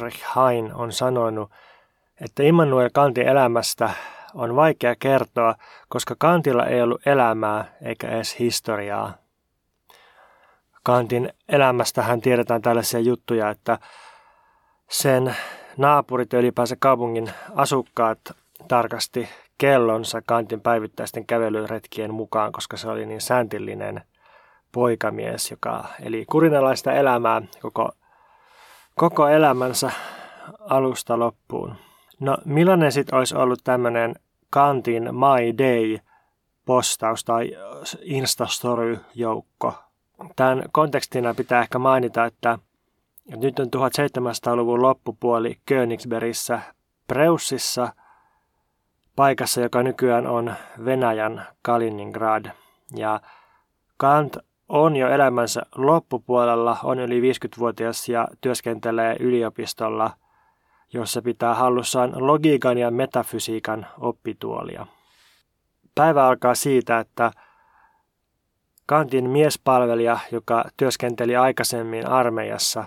Heinrich Hein on sanonut, että Immanuel Kantin elämästä on vaikea kertoa, koska Kantilla ei ollut elämää eikä edes historiaa. Kantin elämästähän tiedetään tällaisia juttuja, että sen naapurit ja ylipäänsä kaupungin asukkaat tarkasti kellonsa Kantin päivittäisten kävelyretkien mukaan, koska se oli niin sääntillinen poikamies, joka eli kurinalaista elämää koko, koko elämänsä alusta loppuun. No millainen sitten olisi ollut tämmöinen Kantin My Day postaus tai Instastory-joukko? Tämän kontekstina pitää ehkä mainita, että nyt on 1700-luvun loppupuoli Königsbergissä Preussissa, paikassa, joka nykyään on Venäjän Kaliningrad. Ja Kant on jo elämänsä loppupuolella, on yli 50-vuotias ja työskentelee yliopistolla, jossa pitää hallussaan logiikan ja metafysiikan oppituolia. Päivä alkaa siitä, että Kantin miespalvelija, joka työskenteli aikaisemmin armeijassa,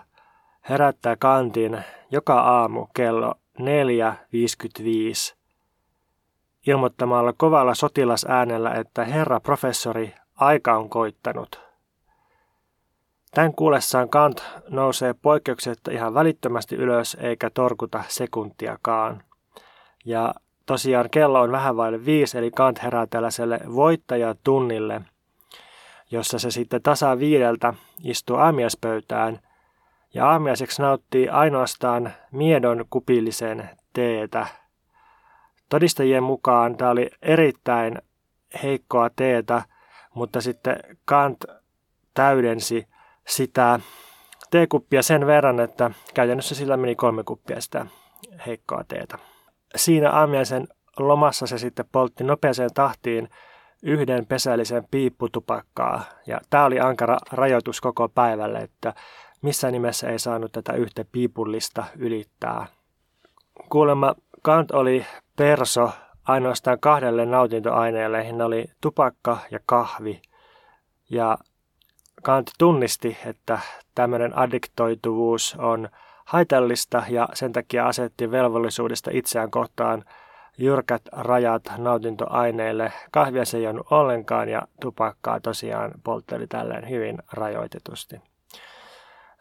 herättää Kantin joka aamu kello 4.55 ilmoittamalla kovalla sotilasäänellä, että herra professori, aika on koittanut. Tämän kuullessaan Kant nousee poikkeuksetta ihan välittömästi ylös eikä torkuta sekuntiakaan. Ja tosiaan kello on vähän vaille viisi, eli Kant herää tällaiselle voittajatunnille, jossa se sitten tasa viideltä istuu aamiaispöytään ja aamiaiseksi nauttii ainoastaan miedon kupillisen teetä. Todistajien mukaan tämä oli erittäin heikkoa teetä, mutta sitten Kant täydensi sitä teekuppia sen verran, että käytännössä sillä meni kolme kuppia sitä heikkoa teetä. Siinä aamiaisen lomassa se sitten poltti nopeaseen tahtiin yhden pesällisen piipputupakkaa. Ja tämä oli ankara rajoitus koko päivälle, että missä nimessä ei saanut tätä yhtä piipullista ylittää. Kuulemma Kant oli perso ainoastaan kahdelle nautintoaineelle, ne oli tupakka ja kahvi. Ja Kant tunnisti, että tämmöinen addiktoituvuus on haitallista ja sen takia asetti velvollisuudesta itseään kohtaan jyrkät rajat nautintoaineille. Kahvia se ei jäänyt ollenkaan ja tupakkaa tosiaan poltteli tälleen hyvin rajoitetusti.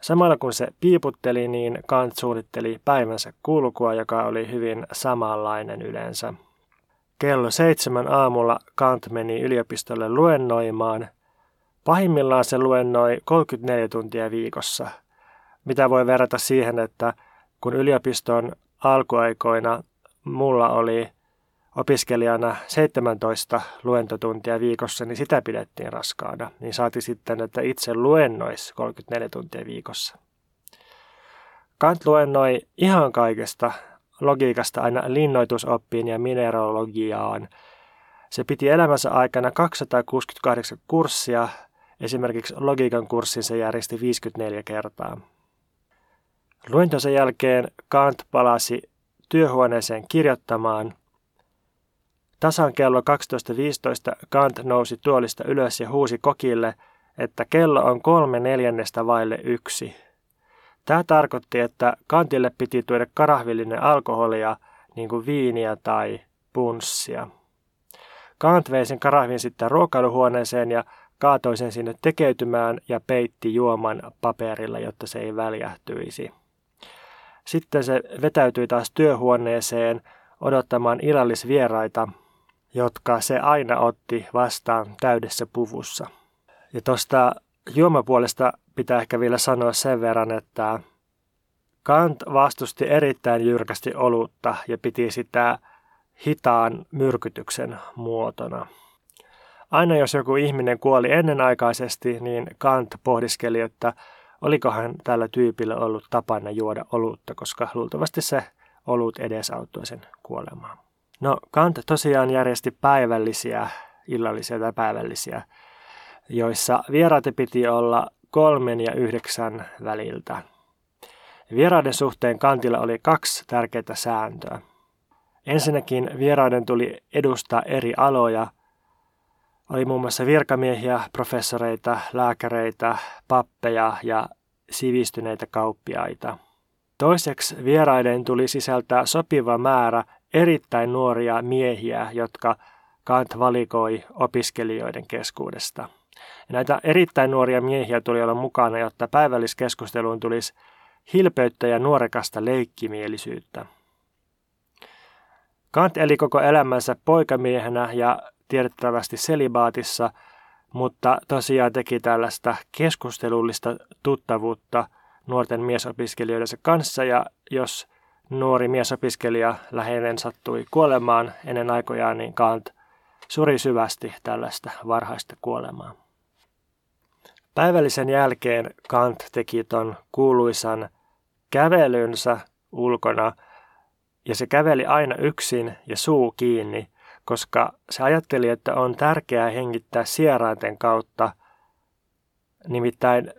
Samalla kun se piiputteli, niin Kant suunnitteli päivänsä kulkua, joka oli hyvin samanlainen yleensä. Kello seitsemän aamulla Kant meni yliopistolle luennoimaan. Pahimmillaan se luennoi 34 tuntia viikossa, mitä voi verrata siihen, että kun yliopiston alkuaikoina mulla oli opiskelijana 17 luentotuntia viikossa, niin sitä pidettiin raskaana. Niin saati sitten, että itse luennoisi 34 tuntia viikossa. Kant luennoi ihan kaikesta, logiikasta aina linnoitusoppiin ja mineralogiaan. Se piti elämänsä aikana 268 kurssia, esimerkiksi logiikan kurssin se järjesti 54 kertaa. Luentonsa jälkeen Kant palasi työhuoneeseen kirjoittamaan. Tasan kello 12.15 Kant nousi tuolista ylös ja huusi kokille, että kello on kolme neljännestä vaille yksi. Tämä tarkoitti, että Kantille piti tuoda karahvillinen alkoholia, niin kuin viiniä tai punssia. Kant vei sen karahvin sitten ruokailuhuoneeseen ja kaatoi sen sinne tekeytymään ja peitti juoman paperilla, jotta se ei väljähtyisi. Sitten se vetäytyi taas työhuoneeseen odottamaan illallisvieraita, jotka se aina otti vastaan täydessä puvussa. Ja tuosta juomapuolesta pitää ehkä vielä sanoa sen verran, että Kant vastusti erittäin jyrkästi olutta ja piti sitä hitaan myrkytyksen muotona. Aina jos joku ihminen kuoli ennenaikaisesti, niin Kant pohdiskeli, että olikohan tällä tyypillä ollut tapana juoda olutta, koska luultavasti se olut edesauttoi sen kuolemaan. No Kant tosiaan järjesti päivällisiä, illallisia tai päivällisiä, joissa vieraat piti olla kolmen ja yhdeksän väliltä. Vieraiden suhteen Kantilla oli kaksi tärkeää sääntöä. Ensinnäkin vieraiden tuli edustaa eri aloja. Oli muun muassa virkamiehiä, professoreita, lääkäreitä, pappeja ja sivistyneitä kauppiaita. Toiseksi vieraiden tuli sisältää sopiva määrä erittäin nuoria miehiä, jotka Kant valikoi opiskelijoiden keskuudesta. Näitä erittäin nuoria miehiä tuli olla mukana, jotta päivälliskeskusteluun tulisi hilpeyttä ja nuorekasta leikkimielisyyttä. Kant eli koko elämänsä poikamiehenä ja tiedettävästi selibaatissa, mutta tosiaan teki tällaista keskustelullista tuttavuutta nuorten miesopiskelijoidensa kanssa ja jos nuori miesopiskelija läheinen sattui kuolemaan ennen aikojaan, niin Kant suri syvästi tällaista varhaista kuolemaa. Päivällisen jälkeen Kant teki ton kuuluisan kävelynsä ulkona ja se käveli aina yksin ja suu kiinni, koska se ajatteli, että on tärkeää hengittää sierainten kautta. Nimittäin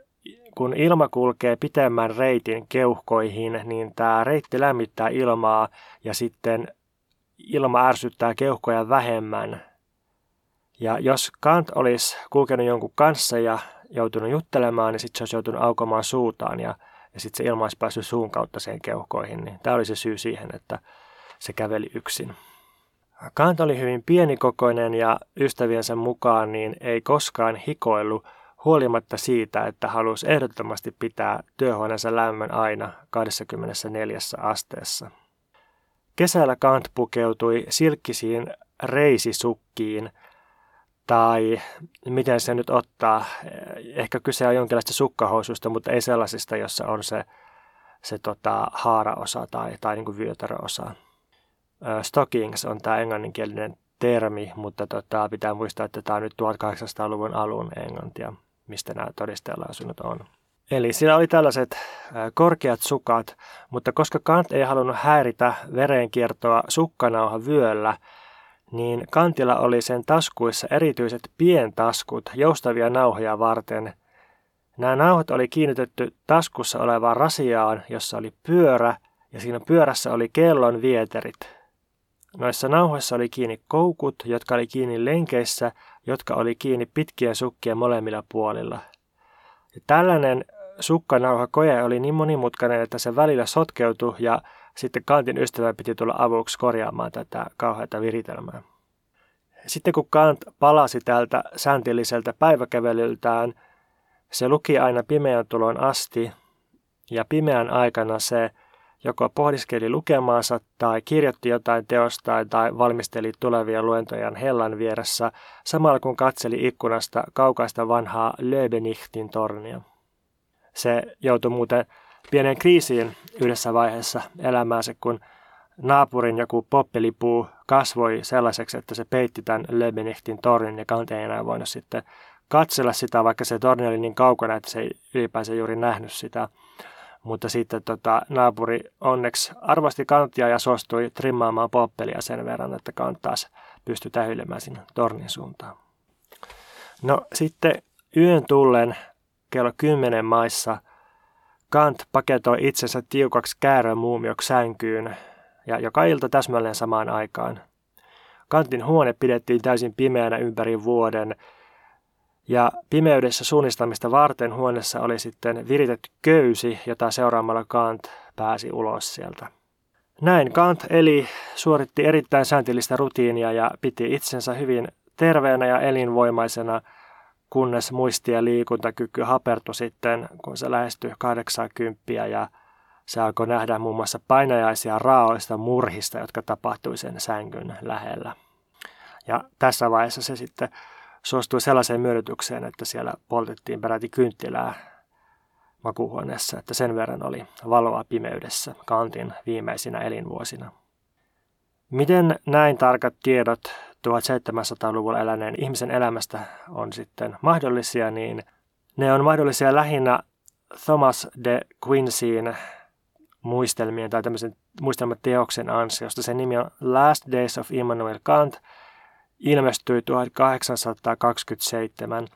kun ilma kulkee pitemmän reitin keuhkoihin, niin tämä reitti lämmittää ilmaa ja sitten ilma ärsyttää keuhkoja vähemmän. Ja jos Kant olisi kulkenut jonkun kanssa ja joutunut juttelemaan, niin sitten se olisi joutunut aukomaan suutaan ja, ja sitten se ilma olisi päässyt suun kautta sen keuhkoihin. Niin tämä oli se syy siihen, että se käveli yksin. Kant oli hyvin pienikokoinen ja ystäviensä mukaan niin ei koskaan hikoillut huolimatta siitä, että halusi ehdottomasti pitää työhuoneensa lämmön aina 24 asteessa. Kesällä Kant pukeutui silkkisiin reisisukkiin, tai miten se nyt ottaa, ehkä kyse on jonkinlaista sukkahousuista, mutta ei sellaisista, jossa on se, se tota, haaraosa tai, tai niin vyötäröosa. Stockings on tämä englanninkielinen termi, mutta tota, pitää muistaa, että tämä on nyt 1800-luvun alun englantia mistä nämä todisteella-asunnot on. Eli siellä oli tällaiset korkeat sukat, mutta koska Kant ei halunnut häiritä verenkiertoa sukkanauha vyöllä, niin Kantilla oli sen taskuissa erityiset pientaskut joustavia nauhoja varten. Nämä nauhat oli kiinnitetty taskussa olevaan rasiaan, jossa oli pyörä, ja siinä pyörässä oli kellon vieterit. Noissa nauhoissa oli kiinni koukut, jotka oli kiinni lenkeissä jotka oli kiinni pitkien sukkien molemmilla puolilla. Ja tällainen sukkanauhakoje oli niin monimutkainen, että se välillä sotkeutui ja sitten Kantin ystävä piti tulla avuksi korjaamaan tätä kauheata viritelmää. Sitten kun Kant palasi tältä sääntilliseltä päiväkävelyltään, se luki aina pimeän tulon asti ja pimeän aikana se joko pohdiskeli lukemaansa tai kirjoitti jotain teostaan tai valmisteli tulevia luentojaan hellan vieressä, samalla kun katseli ikkunasta kaukaista vanhaa Löbenichtin tornia. Se joutui muuten pienen kriisiin yhdessä vaiheessa elämäänsä, kun naapurin joku poppelipuu kasvoi sellaiseksi, että se peitti tämän Löbenichtin tornin ja ei enää voinut sitten katsella sitä, vaikka se torni oli niin kaukana, että se ei ylipäänsä juuri nähnyt sitä. Mutta sitten tota, naapuri onneksi arvosti kanttia ja suostui trimmaamaan poppelia sen verran, että kant taas pystyi tähyilemään sinne tornin suuntaan. No sitten yön tullen kello 10 maissa Kant paketoi itsensä tiukaksi käärömuumioksi sänkyyn ja joka ilta täsmälleen samaan aikaan. Kantin huone pidettiin täysin pimeänä ympäri vuoden ja pimeydessä suunnistamista varten huoneessa oli sitten viritetty köysi, jota seuraamalla Kant pääsi ulos sieltä. Näin Kant eli suoritti erittäin sääntillistä rutiinia ja piti itsensä hyvin terveenä ja elinvoimaisena, kunnes muisti- ja liikuntakyky hapertui sitten, kun se lähestyi 80 ja se alkoi nähdä muun muassa painajaisia raaoista murhista, jotka tapahtui sen sängyn lähellä. Ja tässä vaiheessa se sitten suostui sellaiseen myönnytykseen, että siellä poltettiin peräti kynttilää makuuhuoneessa, että sen verran oli valoa pimeydessä Kantin viimeisinä elinvuosina. Miten näin tarkat tiedot 1700-luvulla eläneen ihmisen elämästä on sitten mahdollisia, niin ne on mahdollisia lähinnä Thomas de Quincyin muistelmien tai tämmöisen muistelmateoksen ansiosta. Sen nimi on Last Days of Immanuel Kant – ilmestyi 1827.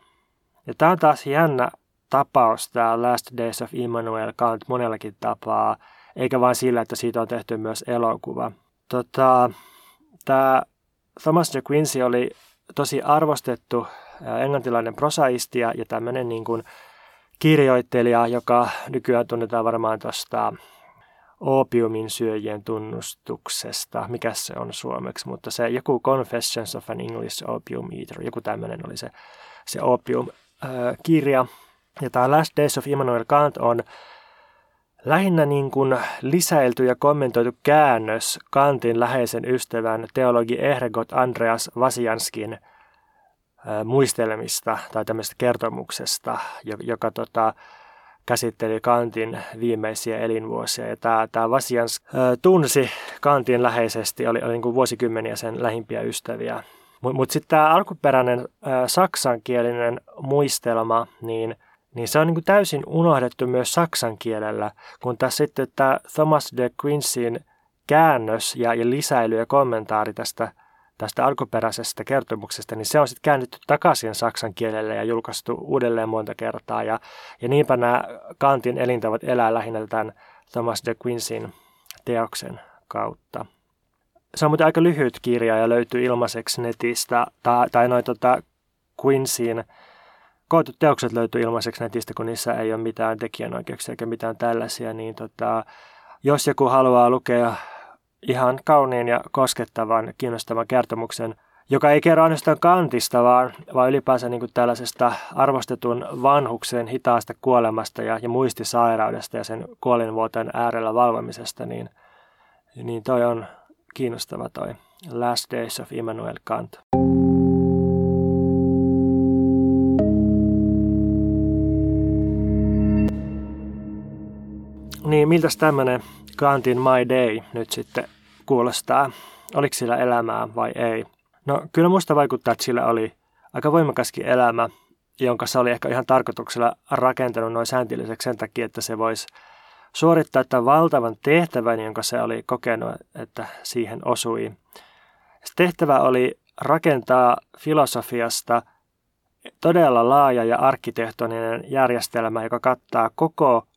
Ja tämä on taas jännä tapaus, tämä Last Days of Immanuel Kant monellakin tapaa, eikä vain sillä, että siitä on tehty myös elokuva. Tota, tämä Thomas de Quincy oli tosi arvostettu englantilainen prosaisti ja tämmöinen niin kuin kirjoittelija, joka nykyään tunnetaan varmaan tuosta opiumin syöjien tunnustuksesta, mikä se on suomeksi, mutta se joku Confessions of an English Opium Eater, joku tämmöinen oli se, se opium-kirja. Ja tämä Last Days of Immanuel Kant on lähinnä niin kuin lisäilty ja kommentoitu käännös Kantin läheisen ystävän teologi Ehregot Andreas Vasianskin muistelmista tai tämmöistä kertomuksesta, joka tota, käsitteli Kantin viimeisiä elinvuosia. Ja tämä, tämä Vasians tunsi Kantin läheisesti, oli, oli niin kuin vuosikymmeniä sen lähimpiä ystäviä. Mutta mut sitten tämä alkuperäinen ää, saksankielinen muistelma, niin, niin se on kuin täysin unohdettu myös saksan kielellä, kun tässä sitten tämä Thomas de Quincyn käännös ja, ja lisäily ja kommentaari tästä tästä alkuperäisestä kertomuksesta, niin se on sitten käännetty takaisin saksan kielelle ja julkaistu uudelleen monta kertaa. Ja, ja niinpä nämä Kantin elintavat elää lähinnä tämän Thomas de Quincyn teoksen kautta. Se on muuten aika lyhyt kirja ja löytyy ilmaiseksi netistä, tai, tai noin tota Quincyn kootut teokset löytyy ilmaiseksi netistä, kun niissä ei ole mitään tekijänoikeuksia eikä mitään tällaisia, niin tota, jos joku haluaa lukea ihan kauniin ja koskettavan, kiinnostavan kertomuksen, joka ei kerro ainoastaan kantista, vaan, vaan ylipäänsä niin kuin tällaisesta arvostetun vanhuksen hitaasta kuolemasta ja, ja muistisairaudesta ja sen kuolinvuoten äärellä valvomisesta, niin, niin toi on kiinnostava toi Last Days of Immanuel Kant. Niin, miltä tämmöinen Kantin My Day nyt sitten kuulostaa? Oliko sillä elämää vai ei? No kyllä musta vaikuttaa, että sillä oli aika voimakaskin elämä, jonka se oli ehkä ihan tarkoituksella rakentanut noin sääntilliseksi sen takia, että se voisi suorittaa tämän valtavan tehtävän, jonka se oli kokenut, että siihen osui. Se tehtävä oli rakentaa filosofiasta todella laaja ja arkkitehtoninen järjestelmä, joka kattaa koko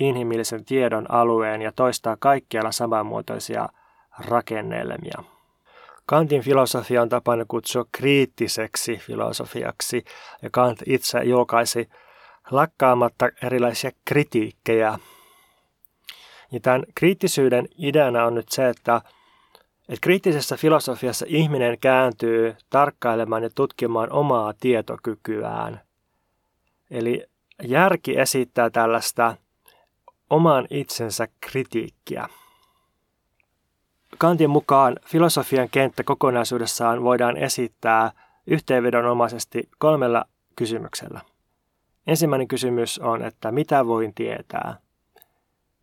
inhimillisen tiedon alueen ja toistaa kaikkialla samanmuotoisia rakennelmia. Kantin filosofia on tapana kutsua kriittiseksi filosofiaksi, ja Kant itse julkaisi lakkaamatta erilaisia kritiikkejä. Ja tämän kriittisyyden ideana on nyt se, että, että kriittisessä filosofiassa ihminen kääntyy tarkkailemaan ja tutkimaan omaa tietokykyään. Eli järki esittää tällaista oman itsensä kritiikkiä. Kantin mukaan filosofian kenttä kokonaisuudessaan voidaan esittää yhteenvedonomaisesti kolmella kysymyksellä. Ensimmäinen kysymys on, että mitä voin tietää?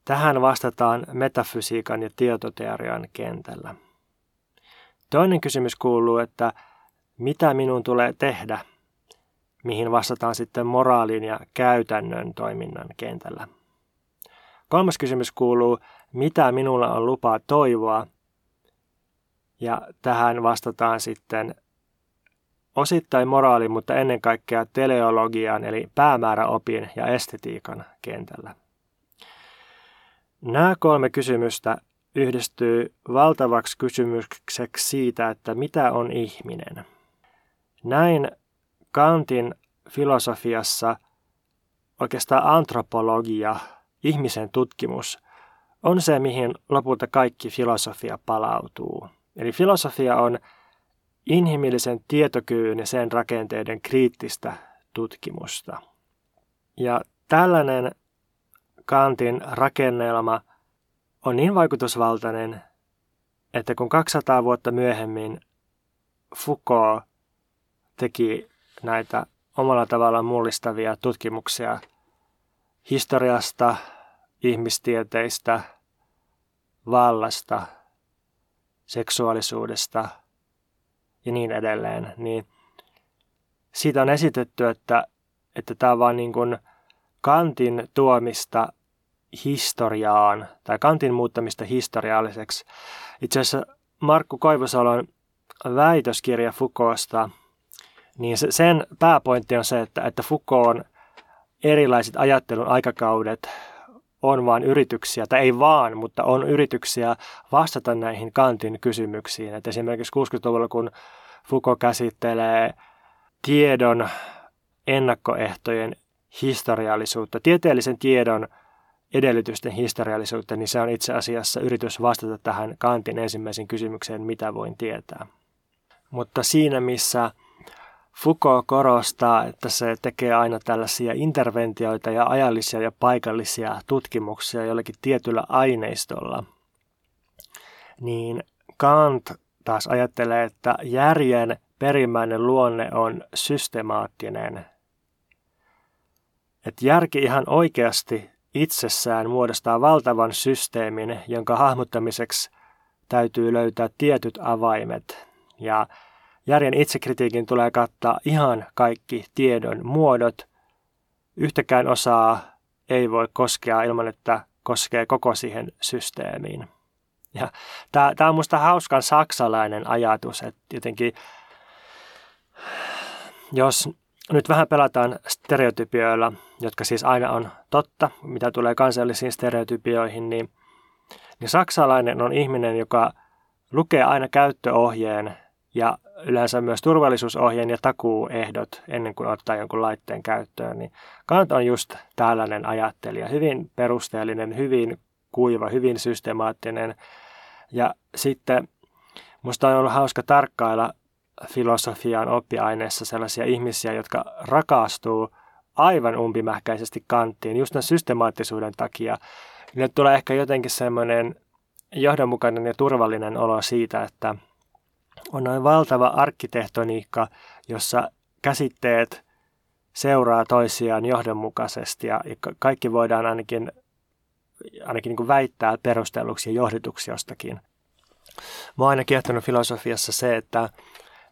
Tähän vastataan metafysiikan ja tietoteorian kentällä. Toinen kysymys kuuluu, että mitä minun tulee tehdä, mihin vastataan sitten moraalin ja käytännön toiminnan kentällä. Kolmas kysymys kuuluu, mitä minulla on lupaa toivoa? Ja tähän vastataan sitten osittain moraalin, mutta ennen kaikkea teleologian eli päämääräopin ja estetiikan kentällä. Nämä kolme kysymystä yhdistyy valtavaksi kysymykseksi siitä, että mitä on ihminen. Näin Kantin filosofiassa oikeastaan antropologia – ihmisen tutkimus on se, mihin lopulta kaikki filosofia palautuu. Eli filosofia on inhimillisen tietokyvyn ja sen rakenteiden kriittistä tutkimusta. Ja tällainen Kantin rakennelma on niin vaikutusvaltainen, että kun 200 vuotta myöhemmin Foucault teki näitä omalla tavallaan mullistavia tutkimuksia historiasta, ihmistieteistä, vallasta, seksuaalisuudesta ja niin edelleen, niin siitä on esitetty, että, että tämä on vain niin kuin Kantin tuomista historiaan tai Kantin muuttamista historialliseksi. Itse asiassa Markku Koivusalon väitöskirja Foucaultsta, niin sen pääpointti on se, että, että Foucault on erilaiset ajattelun aikakaudet on vain yrityksiä, tai ei vaan, mutta on yrityksiä vastata näihin Kantin kysymyksiin. Et esimerkiksi 60-luvulla, kun Foucault käsittelee tiedon ennakkoehtojen historiallisuutta, tieteellisen tiedon edellytysten historiallisuutta, niin se on itse asiassa yritys vastata tähän Kantin ensimmäisen kysymykseen, mitä voin tietää. Mutta siinä, missä Foucault korostaa, että se tekee aina tällaisia interventioita ja ajallisia ja paikallisia tutkimuksia jollakin tietyllä aineistolla, niin Kant taas ajattelee, että järjen perimmäinen luonne on systemaattinen. Että järki ihan oikeasti itsessään muodostaa valtavan systeemin, jonka hahmottamiseksi täytyy löytää tietyt avaimet. Ja järjen itsekritiikin tulee kattaa ihan kaikki tiedon muodot. Yhtäkään osaa ei voi koskea ilman, että koskee koko siihen systeemiin. Ja tämä, on minusta hauskan saksalainen ajatus, että jotenkin jos nyt vähän pelataan stereotypioilla, jotka siis aina on totta, mitä tulee kansallisiin stereotypioihin, niin, niin saksalainen on ihminen, joka lukee aina käyttöohjeen ja yleensä myös turvallisuusohjeen ja takuuehdot ennen kuin ottaa jonkun laitteen käyttöön. Niin Kant on just tällainen ajattelija, hyvin perusteellinen, hyvin kuiva, hyvin systemaattinen. Ja sitten musta on ollut hauska tarkkailla filosofian oppiaineessa sellaisia ihmisiä, jotka rakastuu aivan umpimähkäisesti kanttiin just tämän systemaattisuuden takia. Nyt tulee ehkä jotenkin semmoinen johdonmukainen ja turvallinen olo siitä, että on noin valtava arkkitehtoniikka, jossa käsitteet seuraa toisiaan johdonmukaisesti ja kaikki voidaan ainakin, ainakin niin väittää perustelluksi ja johdetuksi jostakin. Mä oon aina kiehtonut filosofiassa se, että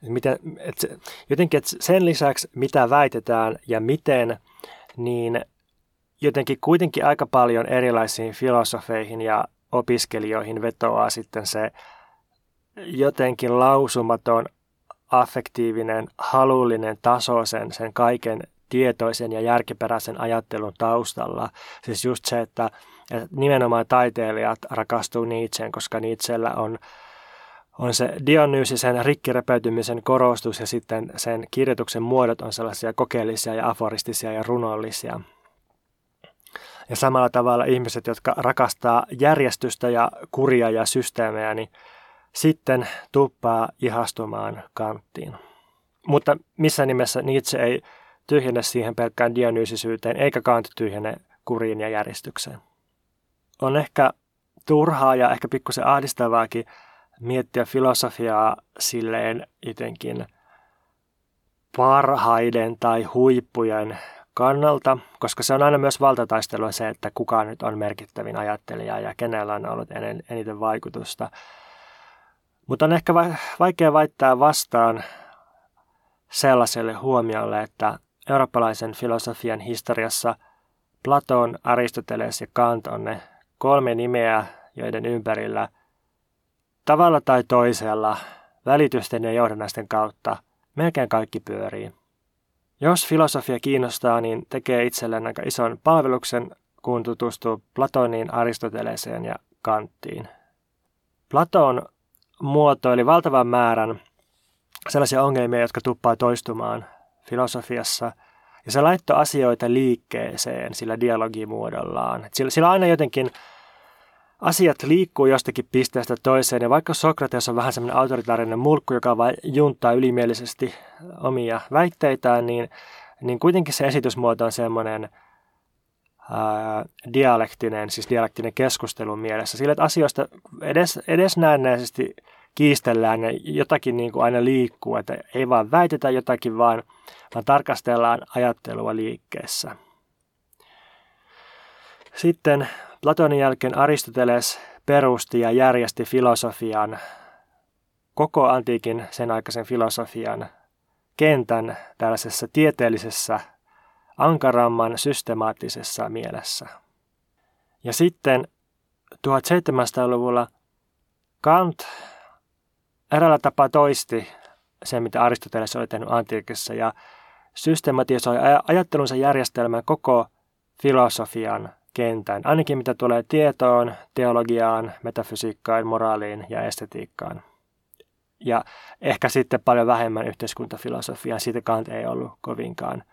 Miten, et se, jotenkin et sen lisäksi, mitä väitetään ja miten, niin jotenkin kuitenkin aika paljon erilaisiin filosofeihin ja opiskelijoihin vetoaa sitten se jotenkin lausumaton, affektiivinen, halullinen taso sen, sen kaiken tietoisen ja järkiperäisen ajattelun taustalla. Siis just se, että, että nimenomaan taiteilijat rakastuu Nietzscheen, koska Nietzschellä on on se Dionyysisen rikkirepeytymisen korostus ja sitten sen kirjoituksen muodot on sellaisia kokeellisia ja aforistisia ja runollisia. Ja samalla tavalla ihmiset, jotka rakastaa järjestystä ja kuria ja systeemejä, niin sitten tuppaa ihastumaan kanttiin. Mutta missä nimessä Nietzsche ei tyhjene siihen pelkkään dionyysisyyteen, eikä Kant tyhjene kuriin ja järjestykseen. On ehkä turhaa ja ehkä pikkusen ahdistavaakin miettiä filosofiaa silleen jotenkin parhaiden tai huippujen kannalta, koska se on aina myös valtataistelua se, että kuka nyt on merkittävin ajattelija ja kenellä on ollut eniten vaikutusta. Mutta on ehkä vaikea väittää vastaan sellaiselle huomiolle, että eurooppalaisen filosofian historiassa Platon, Aristoteles ja Kant on ne kolme nimeä, joiden ympärillä – Tavalla tai toisella, välitysten ja johdannaisten kautta, melkein kaikki pyörii. Jos filosofia kiinnostaa, niin tekee itselleen aika ison palveluksen, kun tutustuu Platoniin, Aristoteleseen ja Kanttiin. Platon muotoili valtavan määrän sellaisia ongelmia, jotka tuppaa toistumaan filosofiassa, ja se laittoi asioita liikkeeseen sillä dialogimuodollaan. Sillä, sillä aina jotenkin asiat liikkuu jostakin pisteestä toiseen, ja vaikka Sokrates on vähän semmoinen autoritaarinen mulkku, joka vain junttaa ylimielisesti omia väitteitään, niin, niin kuitenkin se esitysmuoto on semmoinen dialektinen, siis dialektinen keskustelun mielessä. Sillä, että asioista edes, edes näennäisesti kiistellään ja jotakin niin kuin aina liikkuu, että ei vaan väitetä jotakin, vaan, vaan tarkastellaan ajattelua liikkeessä. Sitten Platonin jälkeen Aristoteles perusti ja järjesti filosofian, koko antiikin sen aikaisen filosofian kentän tällaisessa tieteellisessä, ankaramman systemaattisessa mielessä. Ja sitten 1700-luvulla Kant eräällä tapaa toisti sen, mitä Aristoteles oli tehnyt antiikissa ja systematisoi ajattelunsa järjestelmän koko filosofian kentän, ainakin mitä tulee tietoon, teologiaan, metafysiikkaan, moraaliin ja estetiikkaan. Ja ehkä sitten paljon vähemmän yhteiskuntafilosofiaan, siitä Kant ei ollut kovinkaan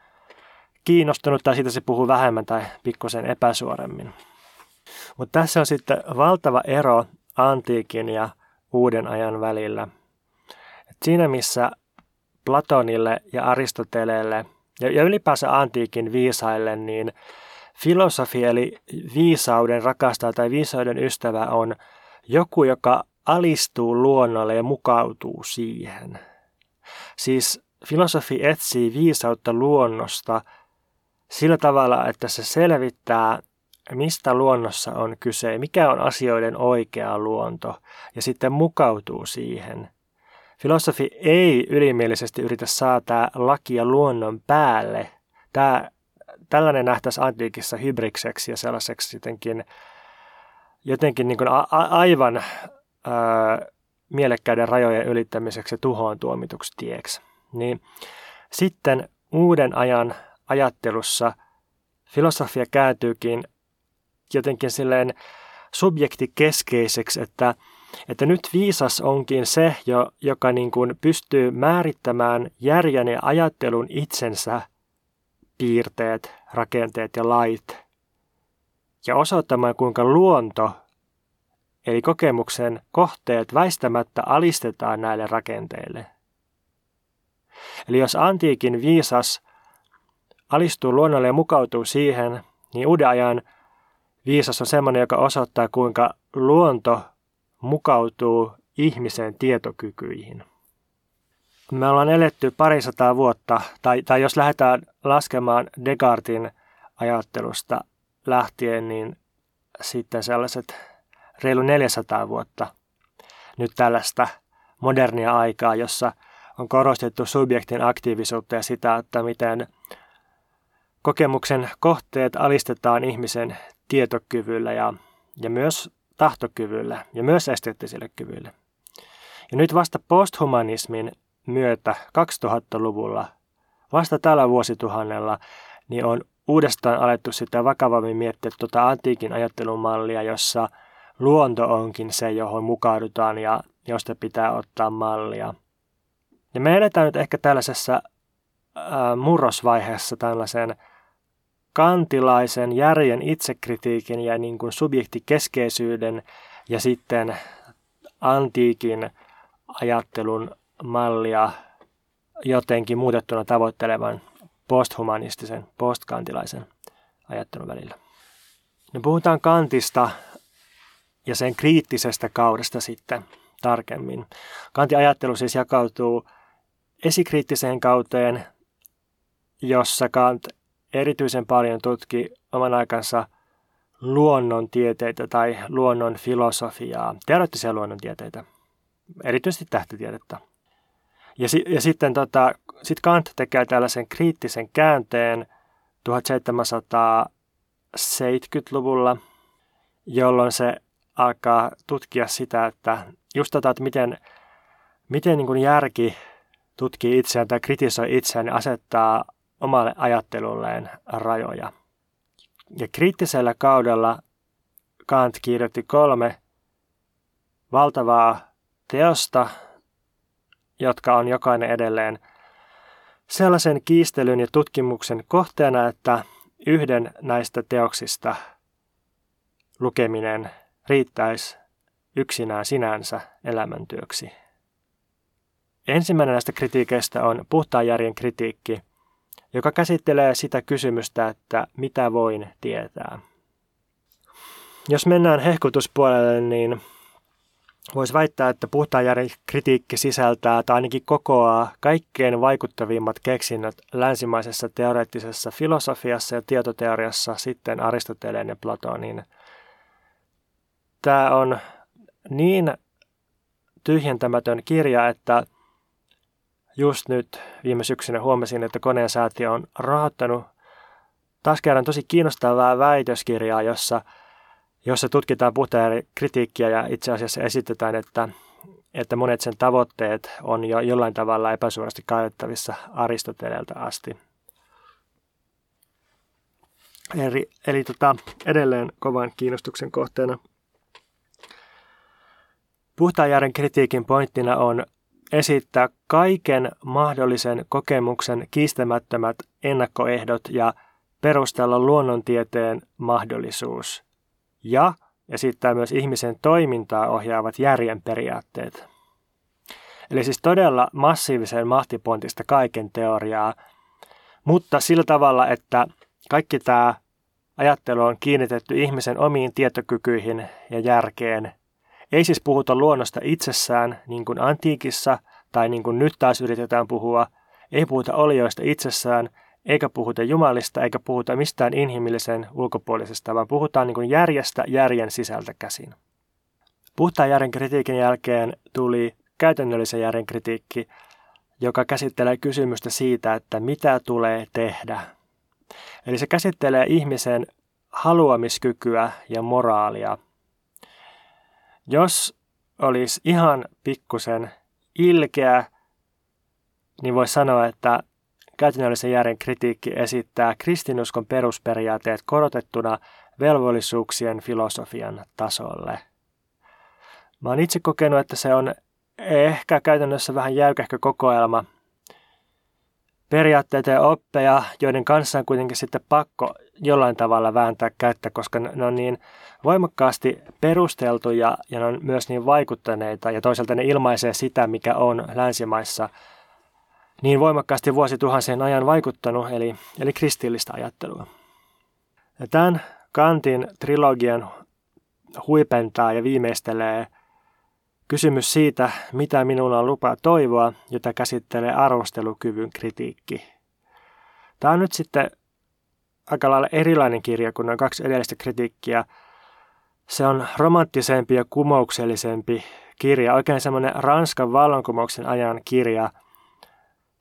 kiinnostunut, tai siitä se puhuu vähemmän tai pikkusen epäsuoremmin. Mutta tässä on sitten valtava ero antiikin ja uuden ajan välillä. Et siinä missä Platonille ja Aristoteleelle ja, ja ylipäänsä antiikin viisaille, niin filosofi eli viisauden rakastaja tai viisauden ystävä on joku, joka alistuu luonnolle ja mukautuu siihen. Siis filosofi etsii viisautta luonnosta sillä tavalla, että se selvittää, mistä luonnossa on kyse, mikä on asioiden oikea luonto, ja sitten mukautuu siihen. Filosofi ei ylimielisesti yritä saada lakia luonnon päälle. Tämä, tällainen nähtäisi antiikissa hybrikseksi ja sellaiseksi jotenkin, jotenkin niin a, a, aivan ää, mielekkäiden rajojen ylittämiseksi ja tuhoon tuomituksi tieksi. Niin sitten uuden ajan ajattelussa filosofia kääntyykin jotenkin silleen subjektikeskeiseksi, että, että nyt viisas onkin se, jo, joka niin kuin pystyy määrittämään järjen ja ajattelun itsensä piirteet, rakenteet ja lait ja osoittamaan, kuinka luonto eli kokemuksen kohteet väistämättä alistetaan näille rakenteille. Eli jos antiikin viisas alistuu luonnolle ja mukautuu siihen, niin uuden ajan viisas on sellainen, joka osoittaa, kuinka luonto mukautuu ihmisen tietokykyihin. Me ollaan eletty parisataa vuotta, tai, tai jos lähdetään laskemaan Descartin ajattelusta lähtien, niin sitten sellaiset reilu 400 vuotta nyt tällaista modernia aikaa, jossa on korostettu subjektin aktiivisuutta ja sitä, että miten kokemuksen kohteet alistetaan ihmisen tietokyvyllä ja, ja myös tahtokyvyllä ja myös esteettisille kyvyille. Ja nyt vasta posthumanismin myötä 2000-luvulla, vasta tällä vuosituhannella, niin on uudestaan alettu sitä vakavammin miettiä tuota antiikin ajattelumallia, jossa luonto onkin se, johon mukaudutaan ja josta pitää ottaa mallia. Ja me eletään nyt ehkä tällaisessa ää, murrosvaiheessa tällaisen kantilaisen järjen itsekritiikin ja niin kuin subjektikeskeisyyden ja sitten antiikin ajattelun mallia jotenkin muutettuna tavoittelevan posthumanistisen, postkantilaisen ajattelun välillä. No puhutaan Kantista ja sen kriittisestä kaudesta sitten tarkemmin. Kantin ajattelu siis jakautuu esikriittiseen kauteen, jossa Kant erityisen paljon tutki oman aikansa luonnontieteitä tai luonnon filosofiaa, teoreettisia luonnontieteitä, erityisesti tähtitiedettä. Ja, si- ja sitten tota, sit Kant tekee tällaisen kriittisen käänteen 1770-luvulla, jolloin se alkaa tutkia sitä, että just tota, että miten, miten niin järki tutkii itseään tai kritisoi itseään ja asettaa omalle ajattelulleen rajoja. Ja kriittisellä kaudella Kant kirjoitti kolme valtavaa teosta, jotka on jokainen edelleen sellaisen kiistelyn ja tutkimuksen kohteena, että yhden näistä teoksista lukeminen riittäisi yksinään sinänsä elämäntyöksi. Ensimmäinen näistä kritiikeistä on puhtaan järjen kritiikki, joka käsittelee sitä kysymystä, että mitä voin tietää. Jos mennään hehkutuspuolelle, niin voisi väittää, että puhtaan järjen kritiikki sisältää tai ainakin kokoaa kaikkein vaikuttavimmat keksinnöt länsimaisessa teoreettisessa filosofiassa ja tietoteoriassa sitten Aristoteleen ja Platonin. Tämä on niin tyhjentämätön kirja, että just nyt viime syksynä huomasin, että koneen säätiö on rahoittanut taas kerran tosi kiinnostavaa väitöskirjaa, jossa, jossa tutkitaan puhtaan kritiikkiä ja itse asiassa esitetään, että, että monet sen tavoitteet on jo jollain tavalla epäsuorasti kaivettavissa Aristoteleelta asti. Eli, eli tota, edelleen kovan kiinnostuksen kohteena. Puhtaan järjen kritiikin pointtina on esittää kaiken mahdollisen kokemuksen kiistämättömät ennakkoehdot ja perustella luonnontieteen mahdollisuus ja esittää myös ihmisen toimintaa ohjaavat järjen periaatteet. Eli siis todella massiivisen mahtipontista kaiken teoriaa, mutta sillä tavalla, että kaikki tämä ajattelu on kiinnitetty ihmisen omiin tietokykyihin ja järkeen. Ei siis puhuta luonnosta itsessään, niin kuin antiikissa, tai niin kuin nyt taas yritetään puhua. Ei puhuta olioista itsessään, eikä puhuta Jumalista, eikä puhuta mistään inhimillisen ulkopuolisesta, vaan puhutaan niin kuin järjestä järjen sisältä käsin. Puhtaan järjen kritiikin jälkeen tuli käytännöllisen järjen kritiikki, joka käsittelee kysymystä siitä, että mitä tulee tehdä. Eli se käsittelee ihmisen haluamiskykyä ja moraalia. Jos olisi ihan pikkusen ilkeä, niin voi sanoa, että käytännöllisen järjen kritiikki esittää kristinuskon perusperiaatteet korotettuna velvollisuuksien filosofian tasolle. Mä oon itse kokenut, että se on ehkä käytännössä vähän jäykähkö kokoelma periaatteita ja oppeja, joiden kanssa on kuitenkin sitten pakko jollain tavalla vääntää kättä, koska ne on niin voimakkaasti perusteltuja ja ne on myös niin vaikuttaneita ja toisaalta ne ilmaisee sitä, mikä on länsimaissa niin voimakkaasti vuosituhansien ajan vaikuttanut, eli, eli kristillistä ajattelua. Ja tämän Kantin trilogian huipentaa ja viimeistelee – Kysymys siitä, mitä minulla on lupa toivoa, jota käsittelee arvostelukyvyn kritiikki. Tämä on nyt sitten aika lailla erilainen kirja kuin noin kaksi edellistä kritiikkiä. Se on romanttisempi ja kumouksellisempi kirja, oikein semmoinen Ranskan vallankumouksen ajan kirja,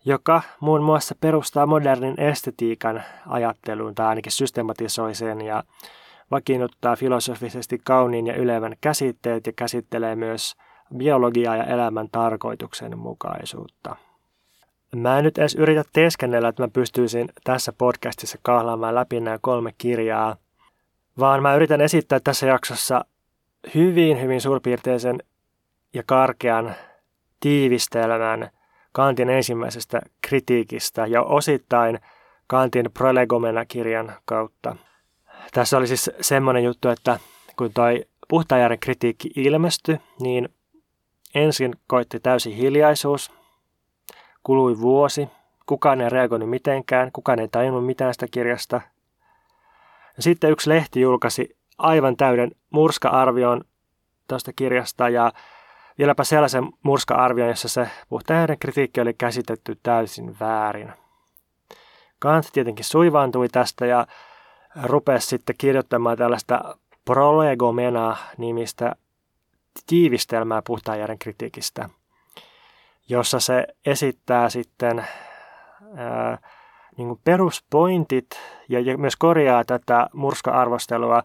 joka muun muassa perustaa modernin estetiikan ajatteluun tai ainakin systematisoi sen ja vakiinnuttaa filosofisesti kauniin ja ylevän käsitteet ja käsittelee myös – biologiaa ja elämän tarkoituksenmukaisuutta. Mä en nyt edes yritä teeskennellä, että mä pystyisin tässä podcastissa kahlaamaan läpi nämä kolme kirjaa, vaan mä yritän esittää tässä jaksossa hyvin, hyvin suurpiirteisen ja karkean tiivistelmän Kantin ensimmäisestä kritiikistä ja osittain Kantin Prolegomena-kirjan kautta. Tässä oli siis semmoinen juttu, että kun toi puhtaajärjen kritiikki ilmestyi, niin Ensin koitti täysi hiljaisuus. Kului vuosi. Kukaan ei reagoinut mitenkään. Kukaan ei tajunnut mitään sitä kirjasta. Ja sitten yksi lehti julkaisi aivan täyden murska-arvion tuosta kirjasta ja vieläpä sellaisen murska-arvion, jossa se puhtaiden kritiikki oli käsitetty täysin väärin. Kant tietenkin suivaantui tästä ja rupesi sitten kirjoittamaan tällaista prolegomena-nimistä tiivistelmää Puhtaajärjen kritiikistä, jossa se esittää sitten ää, niin kuin peruspointit ja, ja myös korjaa tätä murska-arvostelua.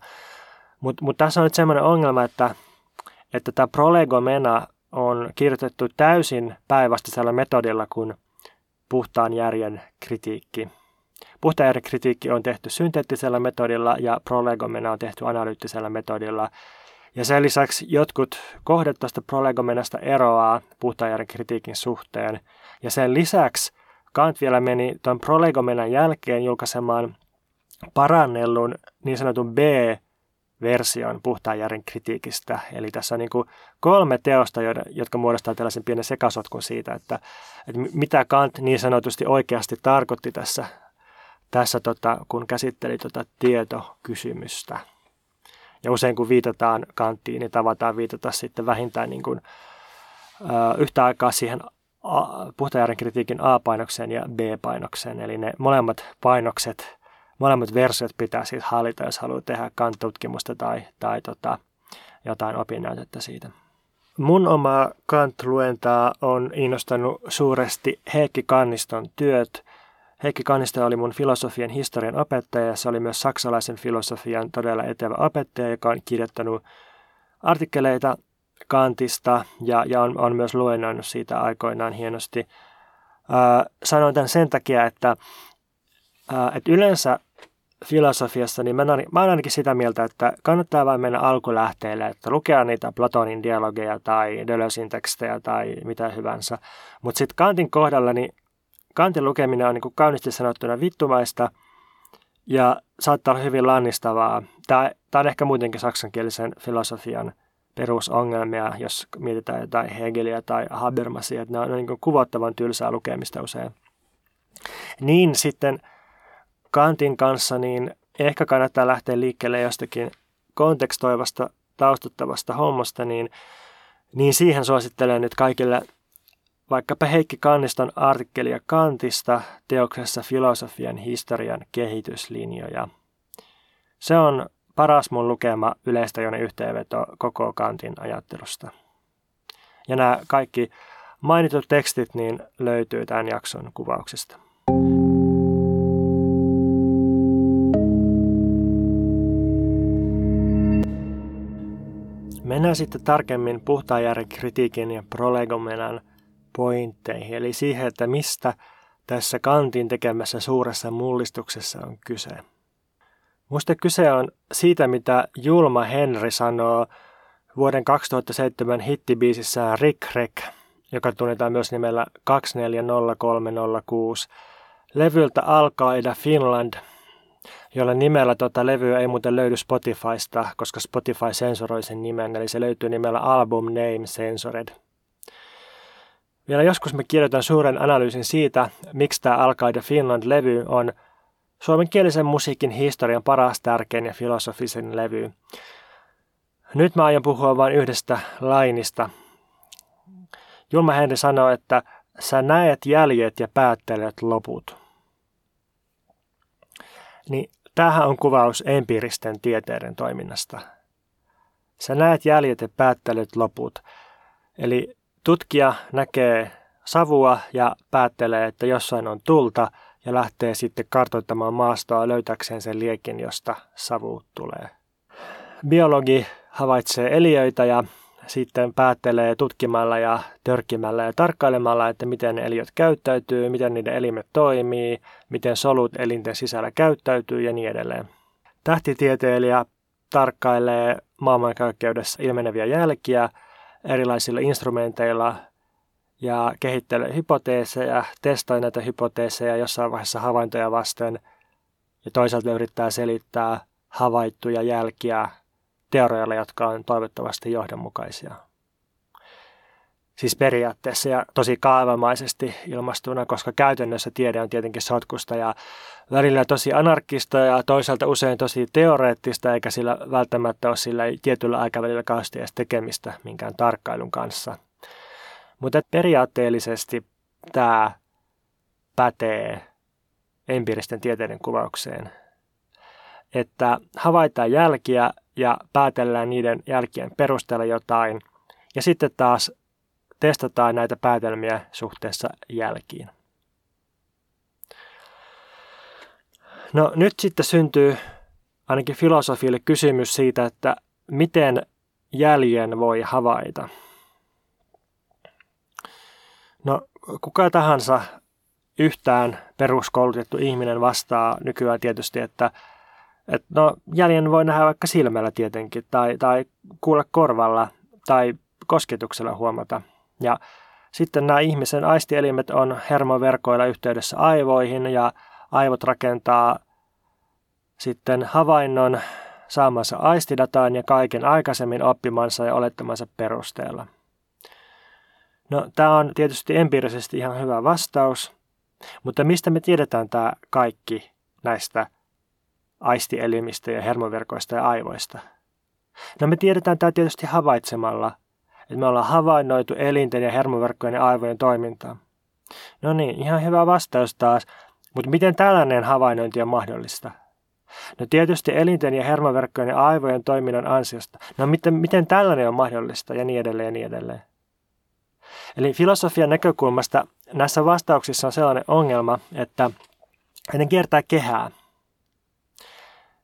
Mutta mut tässä on nyt sellainen ongelma, että, että tämä prolegomena on kirjoitettu täysin päinvastaisella metodilla kuin puhtaan järjen kritiikki. Puhtaan järjen kritiikki on tehty synteettisellä metodilla ja prolegomena on tehty analyyttisellä metodilla. Ja sen lisäksi jotkut kohdat tuosta prolegomenasta eroaa puhtaajärjen kritiikin suhteen. Ja sen lisäksi Kant vielä meni tuon prolegomenan jälkeen julkaisemaan parannellun niin sanotun B-version puhtaajärjen kritiikistä. Eli tässä on niin kuin kolme teosta, jotka muodostaa tällaisen pienen sekasotkun siitä, että, että mitä Kant niin sanotusti oikeasti tarkoitti tässä, tässä tota, kun käsitteli tota tietokysymystä. Ja usein kun viitataan kanttiin, niin tavataan viitata sitten vähintään niin kuin, ö, yhtä aikaa siihen puhtajärjen kritiikin A-painokseen ja B-painokseen. Eli ne molemmat painokset, molemmat versiot pitää siis hallita, jos haluaa tehdä Kant-tutkimusta tai, tai tota, jotain opinnäytettä siitä. Mun oma Kant-luentaa on innostanut suuresti Heikki Kanniston työt, Heikki Kanista oli mun filosofian historian opettaja ja se oli myös saksalaisen filosofian todella etevä opettaja, joka on kirjoittanut artikkeleita Kantista ja, ja on, on myös luennoinut siitä aikoinaan hienosti. Ää, sanoin tämän sen takia, että, ää, että yleensä filosofiassa, niin mä, mä olen ainakin sitä mieltä, että kannattaa vain mennä alkulähteille, että lukea niitä Platonin dialogeja tai Deleuzein tekstejä tai mitä hyvänsä. Mutta sitten Kantin kohdalla, niin Kantin lukeminen on niin kuin kauniisti sanottuna vittumaista, ja saattaa olla hyvin lannistavaa. Tämä, tämä on ehkä muutenkin saksankielisen filosofian perusongelmia, jos mietitään jotain Hegeliä tai Habermasia, että ne on niin kuvottavan tylsää lukemista usein. Niin sitten Kantin kanssa, niin ehkä kannattaa lähteä liikkeelle jostakin kontekstoivasta, taustuttavasta hommasta, niin, niin siihen suosittelen nyt kaikille vaikkapa Heikki Kanniston artikkelia Kantista teoksessa Filosofian historian kehityslinjoja. Se on paras mun lukema yleistajoinen yhteenveto koko Kantin ajattelusta. Ja nämä kaikki mainitut tekstit niin löytyy tämän jakson kuvauksesta. Mennään sitten tarkemmin puhtaan järjen kritiikin ja prolegomenan pointteihin, eli siihen, että mistä tässä Kantin tekemässä suuressa mullistuksessa on kyse. Musta kyse on siitä, mitä Julma Henry sanoo vuoden 2007 hittibiisissään Rick Rick, joka tunnetaan myös nimellä 240306, levyltä Alkaa Ida Finland, jolla nimellä tota levyä ei muuten löydy Spotifysta, koska Spotify sensoroi sen nimen, eli se löytyy nimellä Album Name Censored. Vielä joskus me kirjoitan suuren analyysin siitä, miksi tämä Alkaida Finland-levy on suomenkielisen musiikin historian paras, tärkein ja filosofisen levy. Nyt mä aion puhua vain yhdestä lainista. Julma Henri sanoo, että sä näet jäljet ja päättelet loput. Niin tämähän on kuvaus empiiristen tieteiden toiminnasta. Sä näet jäljet ja päättelet loput. Eli tutkija näkee savua ja päättelee, että jossain on tulta ja lähtee sitten kartoittamaan maastoa löytäkseen sen liekin, josta savu tulee. Biologi havaitsee eliöitä ja sitten päättelee tutkimalla ja törkimällä ja tarkkailemalla, että miten eliöt käyttäytyy, miten niiden elimet toimii, miten solut elinten sisällä käyttäytyy ja niin edelleen. Tähtitieteilijä tarkkailee maailmankaikkeudessa ilmeneviä jälkiä erilaisilla instrumenteilla ja kehittelee hypoteeseja, testaa näitä hypoteeseja jossain vaiheessa havaintoja vasten ja toisaalta yrittää selittää havaittuja jälkiä teorioilla, jotka on toivottavasti johdonmukaisia. Siis periaatteessa ja tosi kaavamaisesti ilmastuna, koska käytännössä tiede on tietenkin sotkusta ja välillä tosi anarkista ja toisaalta usein tosi teoreettista, eikä sillä välttämättä ole sillä tietyllä aikavälillä kauheasti edes tekemistä minkään tarkkailun kanssa. Mutta periaatteellisesti tämä pätee empiiristen tieteiden kuvaukseen, että havaitaan jälkiä ja päätellään niiden jälkien perusteella jotain, ja sitten taas testataan näitä päätelmiä suhteessa jälkiin. No nyt sitten syntyy ainakin filosofille kysymys siitä, että miten jäljen voi havaita. No kuka tahansa yhtään peruskoulutettu ihminen vastaa nykyään tietysti, että, että no, jäljen voi nähdä vaikka silmällä tietenkin, tai, tai kuulla korvalla, tai kosketuksella huomata – ja sitten nämä ihmisen aistielimet on hermoverkoilla yhteydessä aivoihin ja aivot rakentaa sitten havainnon saamansa aistidataan ja kaiken aikaisemmin oppimansa ja olettamansa perusteella. No, tämä on tietysti empiirisesti ihan hyvä vastaus, mutta mistä me tiedetään tämä kaikki näistä aistielimistä ja hermoverkoista ja aivoista? No me tiedetään tämä tietysti havaitsemalla – että me ollaan havainnoitu elinten ja hermoverkkojen ja aivojen toimintaa. No niin, ihan hyvä vastaus taas, mutta miten tällainen havainnointi on mahdollista? No tietysti elinten ja hermoverkkojen ja aivojen toiminnan ansiosta. No miten, miten tällainen on mahdollista ja niin edelleen ja niin edelleen. Eli filosofian näkökulmasta näissä vastauksissa on sellainen ongelma, että ne kiertää kehää.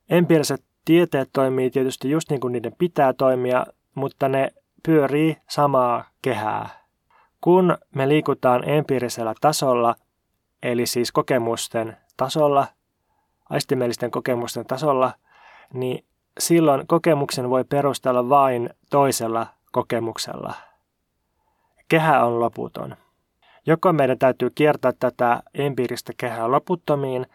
Empiiriset tieteet toimii tietysti just niin kuin niiden pitää toimia, mutta ne pyörii samaa kehää. Kun me liikutaan empiirisellä tasolla, eli siis kokemusten tasolla, aistimellisten kokemusten tasolla, niin silloin kokemuksen voi perustella vain toisella kokemuksella. Kehä on loputon. Joko meidän täytyy kiertää tätä empiiristä kehää loputtomiin,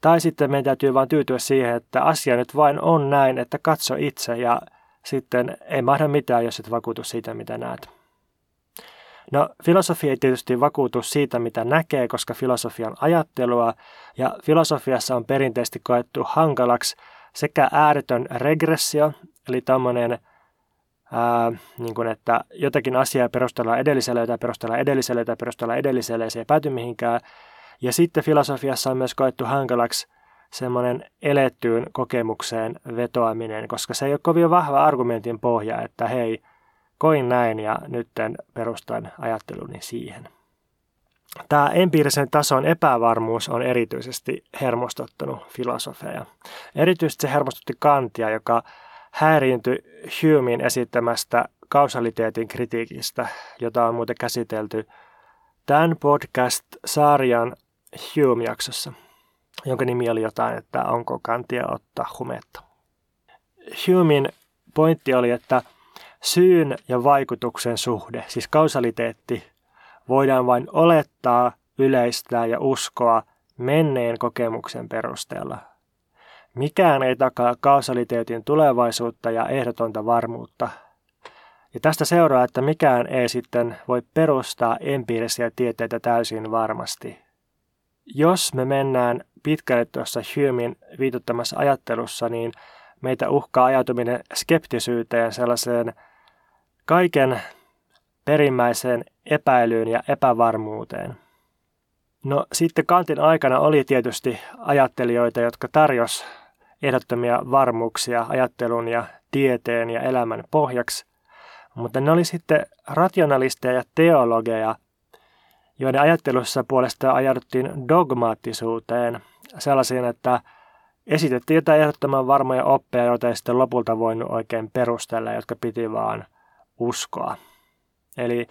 Tai sitten meidän täytyy vain tyytyä siihen, että asia nyt vain on näin, että katso itse ja sitten ei mahda mitään, jos et vakuutu siitä, mitä näet. No, filosofia ei tietysti vakuutu siitä, mitä näkee, koska filosofia on ajattelua, ja filosofiassa on perinteisesti koettu hankalaksi sekä ääretön regressio, eli tämmöinen, niin että jotakin asiaa perustellaan edelliselle, jota perustellaan edelliselle, jota perustellaan edelliselle, ja se ei pääty mihinkään. Ja sitten filosofiassa on myös koettu hankalaksi semmoinen elettyyn kokemukseen vetoaminen, koska se ei ole kovin vahva argumentin pohja, että hei, koin näin ja nytten perustan ajatteluni siihen. Tämä empiirisen tason epävarmuus on erityisesti hermostuttanut filosofeja. Erityisesti se hermostutti Kantia, joka häiriintyi Humein esittämästä kausaliteetin kritiikistä, jota on muuten käsitelty tämän podcast-sarjan Hume-jaksossa, jonka nimi oli jotain, että onko Kantia ottaa humetta. Humein pointti oli, että syyn ja vaikutuksen suhde, siis kausaliteetti, voidaan vain olettaa, yleistää ja uskoa menneen kokemuksen perusteella. Mikään ei takaa kausaliteetin tulevaisuutta ja ehdotonta varmuutta. Ja tästä seuraa, että mikään ei sitten voi perustaa empiirisiä tieteitä täysin varmasti. Jos me mennään pitkälle tuossa Humein viitottamassa ajattelussa, niin meitä uhkaa ajautuminen skeptisyyteen sellaiseen kaiken perimmäiseen epäilyyn ja epävarmuuteen. No sitten Kantin aikana oli tietysti ajattelijoita, jotka tarjos ehdottomia varmuuksia ajattelun ja tieteen ja elämän pohjaksi, mutta ne oli sitten rationalisteja ja teologeja, joiden ajattelussa puolestaan ajauduttiin dogmaattisuuteen, sellaisiin, että esitettiin jotain ehdottoman varmoja oppeja, joita ei sitten lopulta voinut oikein perustella, jotka piti vaan uskoa. Eli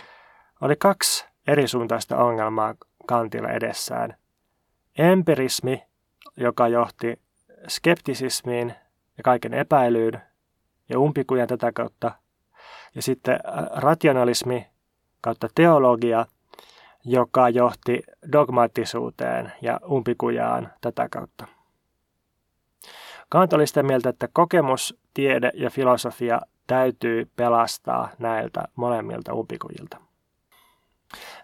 oli kaksi eri suuntaista ongelmaa Kantilla edessään. Empirismi, joka johti skeptisismiin ja kaiken epäilyyn ja umpikujan tätä kautta. Ja sitten äh, rationalismi kautta teologia, joka johti dogmaattisuuteen ja umpikujaan tätä kautta. Kant oli sitä mieltä, että kokemus, tiede ja filosofia täytyy pelastaa näiltä molemmilta umpikujilta.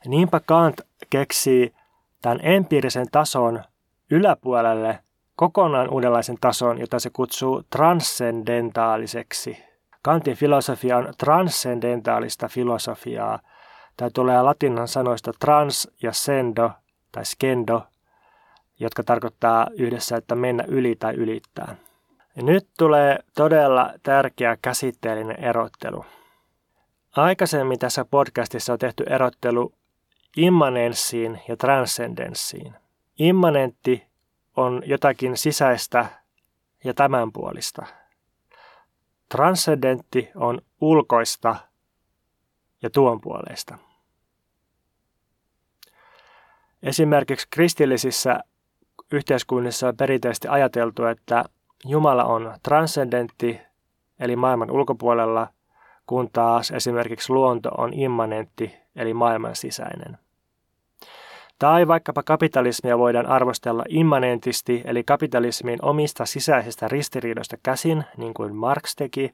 Niinpä Kant keksii tämän empiirisen tason yläpuolelle kokonaan uudenlaisen tason, jota se kutsuu transcendentaaliseksi. Kantin filosofia on transcendentaalista filosofiaa. Tämä tulee latinan sanoista trans ja sendo tai skendo, jotka tarkoittaa yhdessä, että mennä yli tai ylittää. Ja nyt tulee todella tärkeä käsitteellinen erottelu. Aikaisemmin tässä podcastissa on tehty erottelu immanenssiin ja transcendenssiin. Immanentti on jotakin sisäistä ja tämänpuolista. Transcendentti on ulkoista ja tuonpuoleista. Esimerkiksi kristillisissä yhteiskunnissa on perinteisesti ajateltu, että Jumala on transcendentti, eli maailman ulkopuolella, kun taas esimerkiksi luonto on immanentti, eli maailman sisäinen. Tai vaikkapa kapitalismia voidaan arvostella immanentisti, eli kapitalismin omista sisäisistä ristiriidoista käsin, niin kuin Marx teki,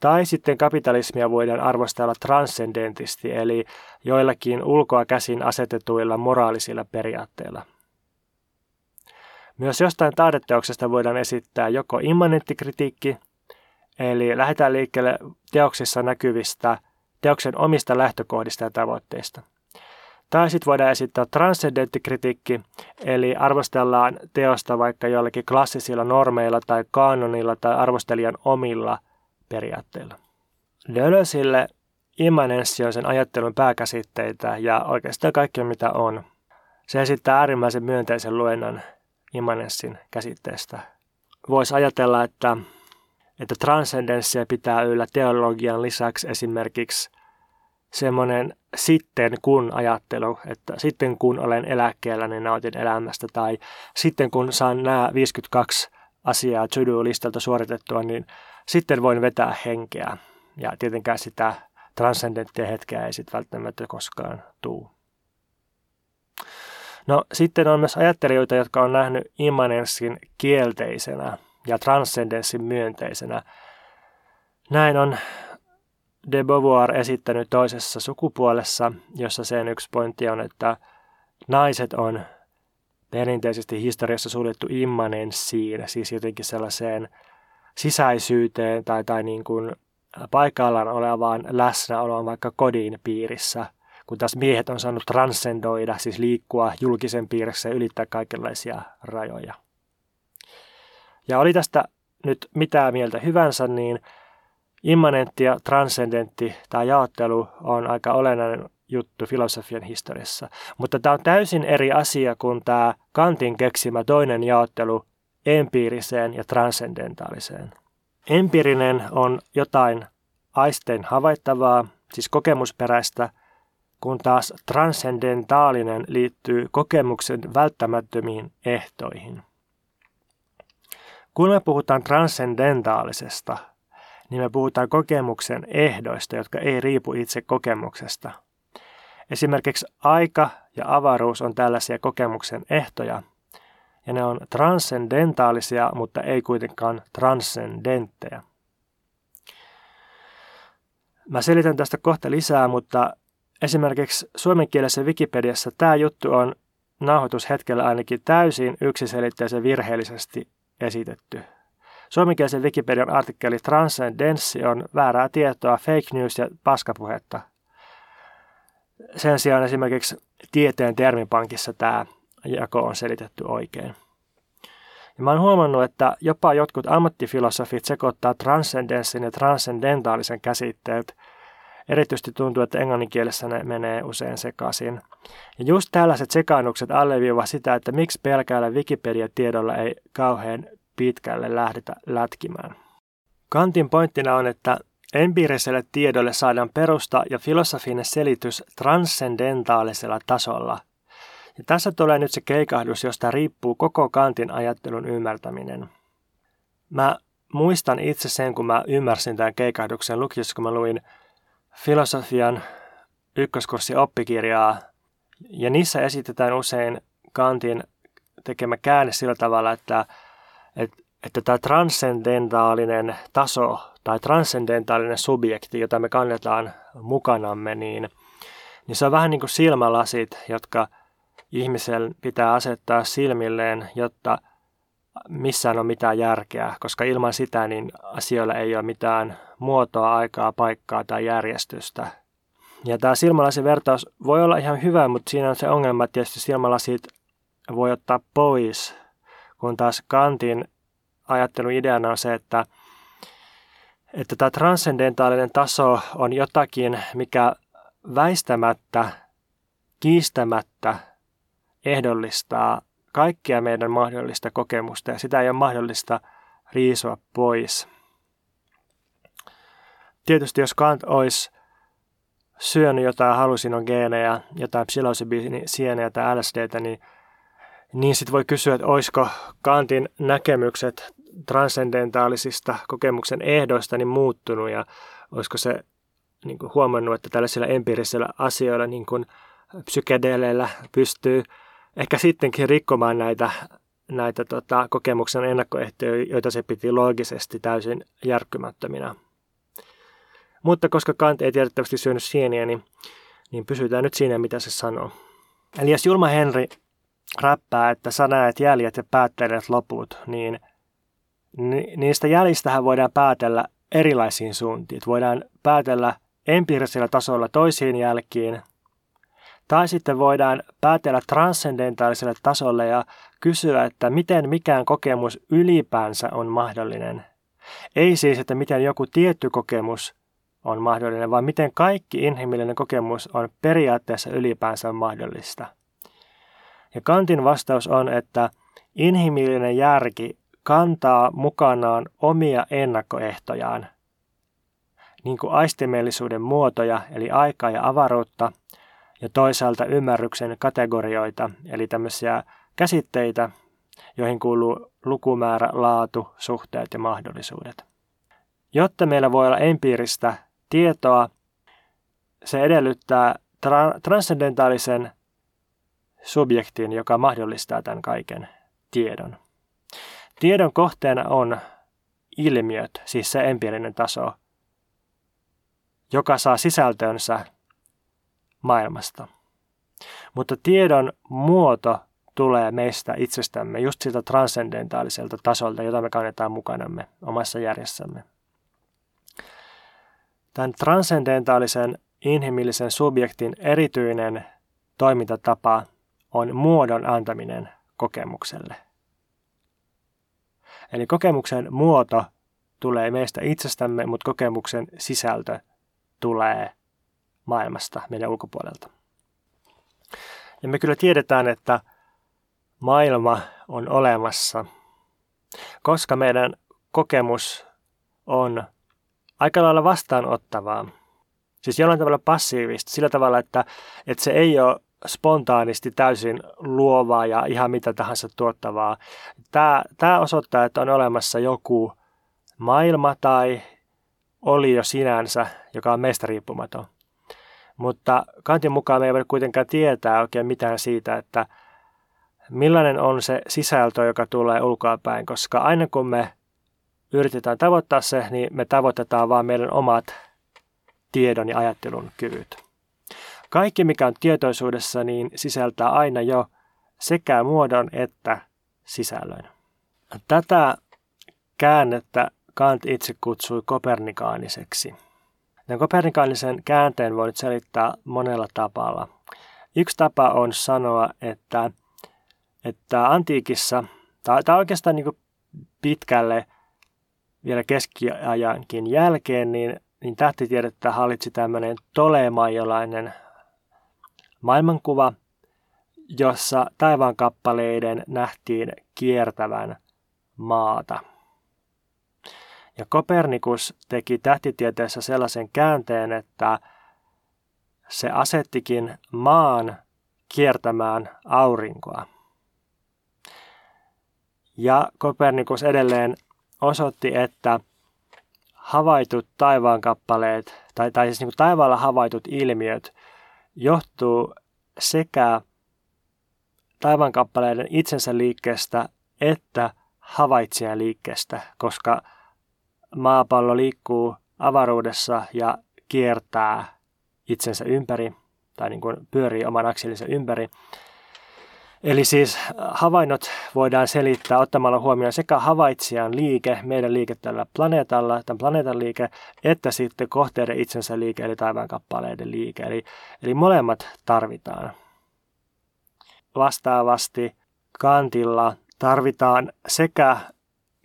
tai sitten kapitalismia voidaan arvostella transcendentisti, eli joillakin ulkoa käsin asetetuilla moraalisilla periaatteilla. Myös jostain taideteoksesta voidaan esittää joko immanenttikritiikki, eli lähdetään liikkeelle teoksissa näkyvistä teoksen omista lähtökohdista ja tavoitteista. Tai sitten voidaan esittää transcendenttikritiikki, eli arvostellaan teosta vaikka jollakin klassisilla normeilla tai kanonilla tai arvostelijan omilla periaatteilla. Deleuzeille immanenssi on sen ajattelun pääkäsitteitä ja oikeastaan kaikki mitä on. Se esittää äärimmäisen myönteisen luennon immanenssin käsitteestä. Voisi ajatella, että, että transcendenssia pitää yllä teologian lisäksi esimerkiksi semmoinen sitten kun ajattelu, että sitten kun olen eläkkeellä, niin nautin elämästä, tai sitten kun saan nämä 52 asiaa to-do-listalta suoritettua, niin sitten voin vetää henkeä. Ja tietenkään sitä transcendenttia hetkeä ei sitten välttämättä koskaan tuu. No sitten on myös ajattelijoita, jotka on nähnyt immanenssin kielteisenä ja transcendenssin myönteisenä. Näin on de Beauvoir esittänyt toisessa sukupuolessa, jossa sen yksi pointti on, että naiset on perinteisesti historiassa suljettu immanenssiin, siis jotenkin sellaiseen sisäisyyteen tai, tai niin kuin paikallaan olevaan läsnäoloon vaikka kodin piirissä, kun taas miehet on saanut transcendoida, siis liikkua julkisen piirissä ja ylittää kaikenlaisia rajoja. Ja oli tästä nyt mitä mieltä hyvänsä, niin immanentti ja transcendentti tämä jaottelu on aika olennainen juttu filosofian historiassa. Mutta tämä on täysin eri asia kuin tämä Kantin keksimä toinen jaottelu empiiriseen ja transcendentaaliseen. Empiirinen on jotain aisteen havaittavaa, siis kokemusperäistä, kun taas transcendentaalinen liittyy kokemuksen välttämättömiin ehtoihin. Kun me puhutaan transcendentaalisesta, niin me puhutaan kokemuksen ehdoista, jotka ei riipu itse kokemuksesta. Esimerkiksi aika ja avaruus on tällaisia kokemuksen ehtoja, ja ne on transcendentaalisia, mutta ei kuitenkaan transcendentteja. Mä selitän tästä kohta lisää, mutta esimerkiksi suomenkielisessä Wikipediassa tämä juttu on nauhoitushetkellä ainakin täysin yksiselitteisen virheellisesti esitetty. Suomenkielisen Wikipedian artikkeli Transcendenssi on väärää tietoa, fake news ja paskapuhetta. Sen sijaan esimerkiksi tieteen termipankissa tämä jako on selitetty oikein. Ja mä oon huomannut, että jopa jotkut ammattifilosofit sekoittaa transcendenssin ja transcendentaalisen käsitteet. Erityisesti tuntuu, että englanninkielessä ne menee usein sekaisin. Ja just tällaiset sekaannukset alleviiva sitä, että miksi pelkäällä Wikipedia-tiedolla ei kauhean pitkälle lähdetä lätkimään. Kantin pointtina on, että empiiriselle tiedolle saadaan perusta ja filosofinen selitys transcendentaalisella tasolla. Ja tässä tulee nyt se keikahdus, josta riippuu koko Kantin ajattelun ymmärtäminen. Mä muistan itse sen, kun mä ymmärsin tämän keikahduksen lukiessa, kun mä luin filosofian ykköskurssi oppikirjaa. Ja niissä esitetään usein Kantin tekemä käänne sillä tavalla, että että, että tämä transcendentaalinen taso tai transcendentaalinen subjekti, jota me kannetaan mukanamme, niin, niin se on vähän niin kuin silmälasit, jotka ihmisen pitää asettaa silmilleen, jotta missään on mitään järkeä, koska ilman sitä niin asioilla ei ole mitään muotoa, aikaa, paikkaa tai järjestystä. Ja tämä silmälasin vertaus voi olla ihan hyvä, mutta siinä on se ongelma, että tietysti silmälasit voi ottaa pois kun taas Kantin ajattelun ideana on se, että, että tämä transcendentaalinen taso on jotakin, mikä väistämättä, kiistämättä ehdollistaa kaikkia meidän mahdollista kokemusta ja sitä ei ole mahdollista riisua pois. Tietysti jos Kant olisi syönyt jotain halusinogeeneja, jotain psilosybinsienejä tai LSDtä, niin niin sitten voi kysyä, että olisiko Kantin näkemykset transcendentaalisista kokemuksen ehdoista niin muuttunut ja olisiko se niin kuin huomannut, että tällaisilla empiirisillä asioilla niin kuin psykedeleillä pystyy ehkä sittenkin rikkomaan näitä, näitä tota, kokemuksen ennakkoehtoja, joita se piti loogisesti täysin järkkymättöminä. Mutta koska Kant ei tiedettävästi syönyt sieniä, niin, niin pysytään nyt siinä, mitä se sanoo. Eli jos Julma Henri räppää, että sä näet jäljet ja päättelet loput, niin niistä jäljistähän voidaan päätellä erilaisiin suuntiin. Voidaan päätellä empiirisellä tasolla toisiin jälkiin, tai sitten voidaan päätellä transcendentaaliselle tasolle ja kysyä, että miten mikään kokemus ylipäänsä on mahdollinen. Ei siis, että miten joku tietty kokemus on mahdollinen, vaan miten kaikki inhimillinen kokemus on periaatteessa ylipäänsä mahdollista. Ja Kantin vastaus on, että inhimillinen järki kantaa mukanaan omia ennakkoehtojaan, niin kuin aistimellisuuden muotoja, eli aikaa ja avaruutta, ja toisaalta ymmärryksen kategorioita, eli tämmöisiä käsitteitä, joihin kuuluu lukumäärä, laatu, suhteet ja mahdollisuudet. Jotta meillä voi olla empiiristä tietoa, se edellyttää tra- transcendentaalisen subjektin, joka mahdollistaa tämän kaiken tiedon. Tiedon kohteena on ilmiöt, siis se empiirinen taso, joka saa sisältönsä maailmasta. Mutta tiedon muoto tulee meistä itsestämme, just siltä transcendentaaliselta tasolta, jota me kannetaan mukanamme omassa järjessämme. Tämän transcendentaalisen inhimillisen subjektin erityinen toimintatapa on muodon antaminen kokemukselle. Eli kokemuksen muoto tulee meistä itsestämme, mutta kokemuksen sisältö tulee maailmasta, meidän ulkopuolelta. Ja me kyllä tiedetään, että maailma on olemassa, koska meidän kokemus on aika lailla vastaanottavaa. Siis jollain tavalla passiivista, sillä tavalla, että, että se ei ole spontaanisti täysin luovaa ja ihan mitä tahansa tuottavaa. Tämä, tämä osoittaa, että on olemassa joku maailma tai oli jo sinänsä, joka on meistä riippumaton. Mutta Kantin mukaan me ei voi kuitenkaan tietää oikein mitään siitä, että millainen on se sisältö, joka tulee ulkoapäin, koska aina kun me yritetään tavoittaa se, niin me tavoitetaan vain meidän omat tiedon ja ajattelun kyvyt. Kaikki, mikä on tietoisuudessa, niin sisältää aina jo sekä muodon että sisällön. Tätä käännettä Kant itse kutsui kopernikaaniseksi. Tämän kopernikaanisen käänteen voi nyt selittää monella tapalla. Yksi tapa on sanoa, että, että antiikissa, tai, tai oikeastaan niin pitkälle vielä keskiajankin jälkeen, niin, niin tähtitiedettä hallitsi tämmöinen tolemaiolainen maailmankuva, jossa taivaankappaleiden nähtiin kiertävän maata. Ja Kopernikus teki tähtitieteessä sellaisen käänteen, että se asettikin maan kiertämään aurinkoa. Ja Kopernikus edelleen osoitti, että havaitut taivaankappaleet, tai, tai siis niin kuin taivaalla havaitut ilmiöt, johtuu sekä taivaankappaleiden itsensä liikkeestä että havaitsijan liikkeestä, koska maapallo liikkuu avaruudessa ja kiertää itsensä ympäri, tai niin kuin pyörii oman akselinsa ympäri. Eli siis havainnot voidaan selittää ottamalla huomioon sekä havaitsijan liike, meidän liike tällä planeetalla, tämän planeetan liike, että sitten kohteiden itsensä liike, eli taivaankappaleiden liike. Eli, eli molemmat tarvitaan. Vastaavasti kantilla tarvitaan sekä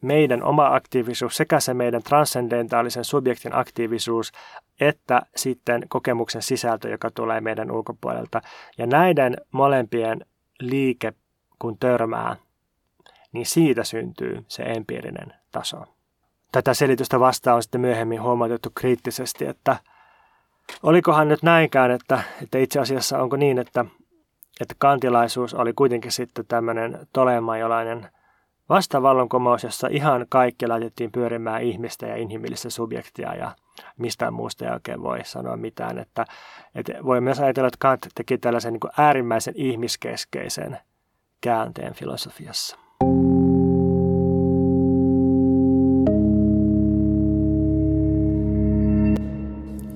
meidän oma aktiivisuus, sekä se meidän transcendentaalisen subjektin aktiivisuus, että sitten kokemuksen sisältö, joka tulee meidän ulkopuolelta. Ja näiden molempien liike, kun törmää, niin siitä syntyy se empiirinen taso. Tätä selitystä vastaan on sitten myöhemmin huomautettu kriittisesti, että olikohan nyt näinkään, että, että itse asiassa onko niin, että, että kantilaisuus oli kuitenkin sitten tämmöinen tolemajolainen vastavallankumous, jossa ihan kaikki laitettiin pyörimään ihmistä ja inhimillistä subjektia ja mistään muusta ei oikein voi sanoa mitään. Että, että voi myös ajatella, että Kant teki tällaisen niin äärimmäisen ihmiskeskeisen käänteen filosofiassa.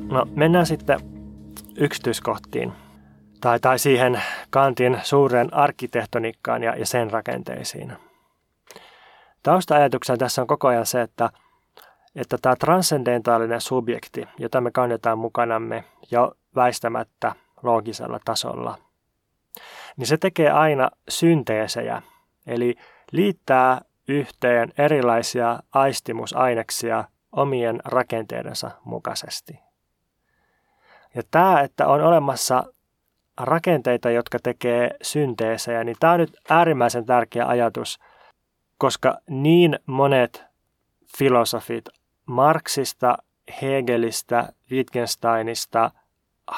No, mennään sitten yksityiskohtiin tai, tai siihen Kantin suureen arkkitehtonikkaan ja, ja sen rakenteisiin. Tausta-ajatuksena tässä on koko ajan se, että – että tämä transcendentaalinen subjekti, jota me kannetaan mukanamme jo väistämättä loogisella tasolla, niin se tekee aina synteesejä, eli liittää yhteen erilaisia aistimusaineksia omien rakenteidensa mukaisesti. Ja tämä, että on olemassa rakenteita, jotka tekee synteesejä, niin tämä on nyt äärimmäisen tärkeä ajatus, koska niin monet filosofit Marxista, Hegelistä, Wittgensteinista,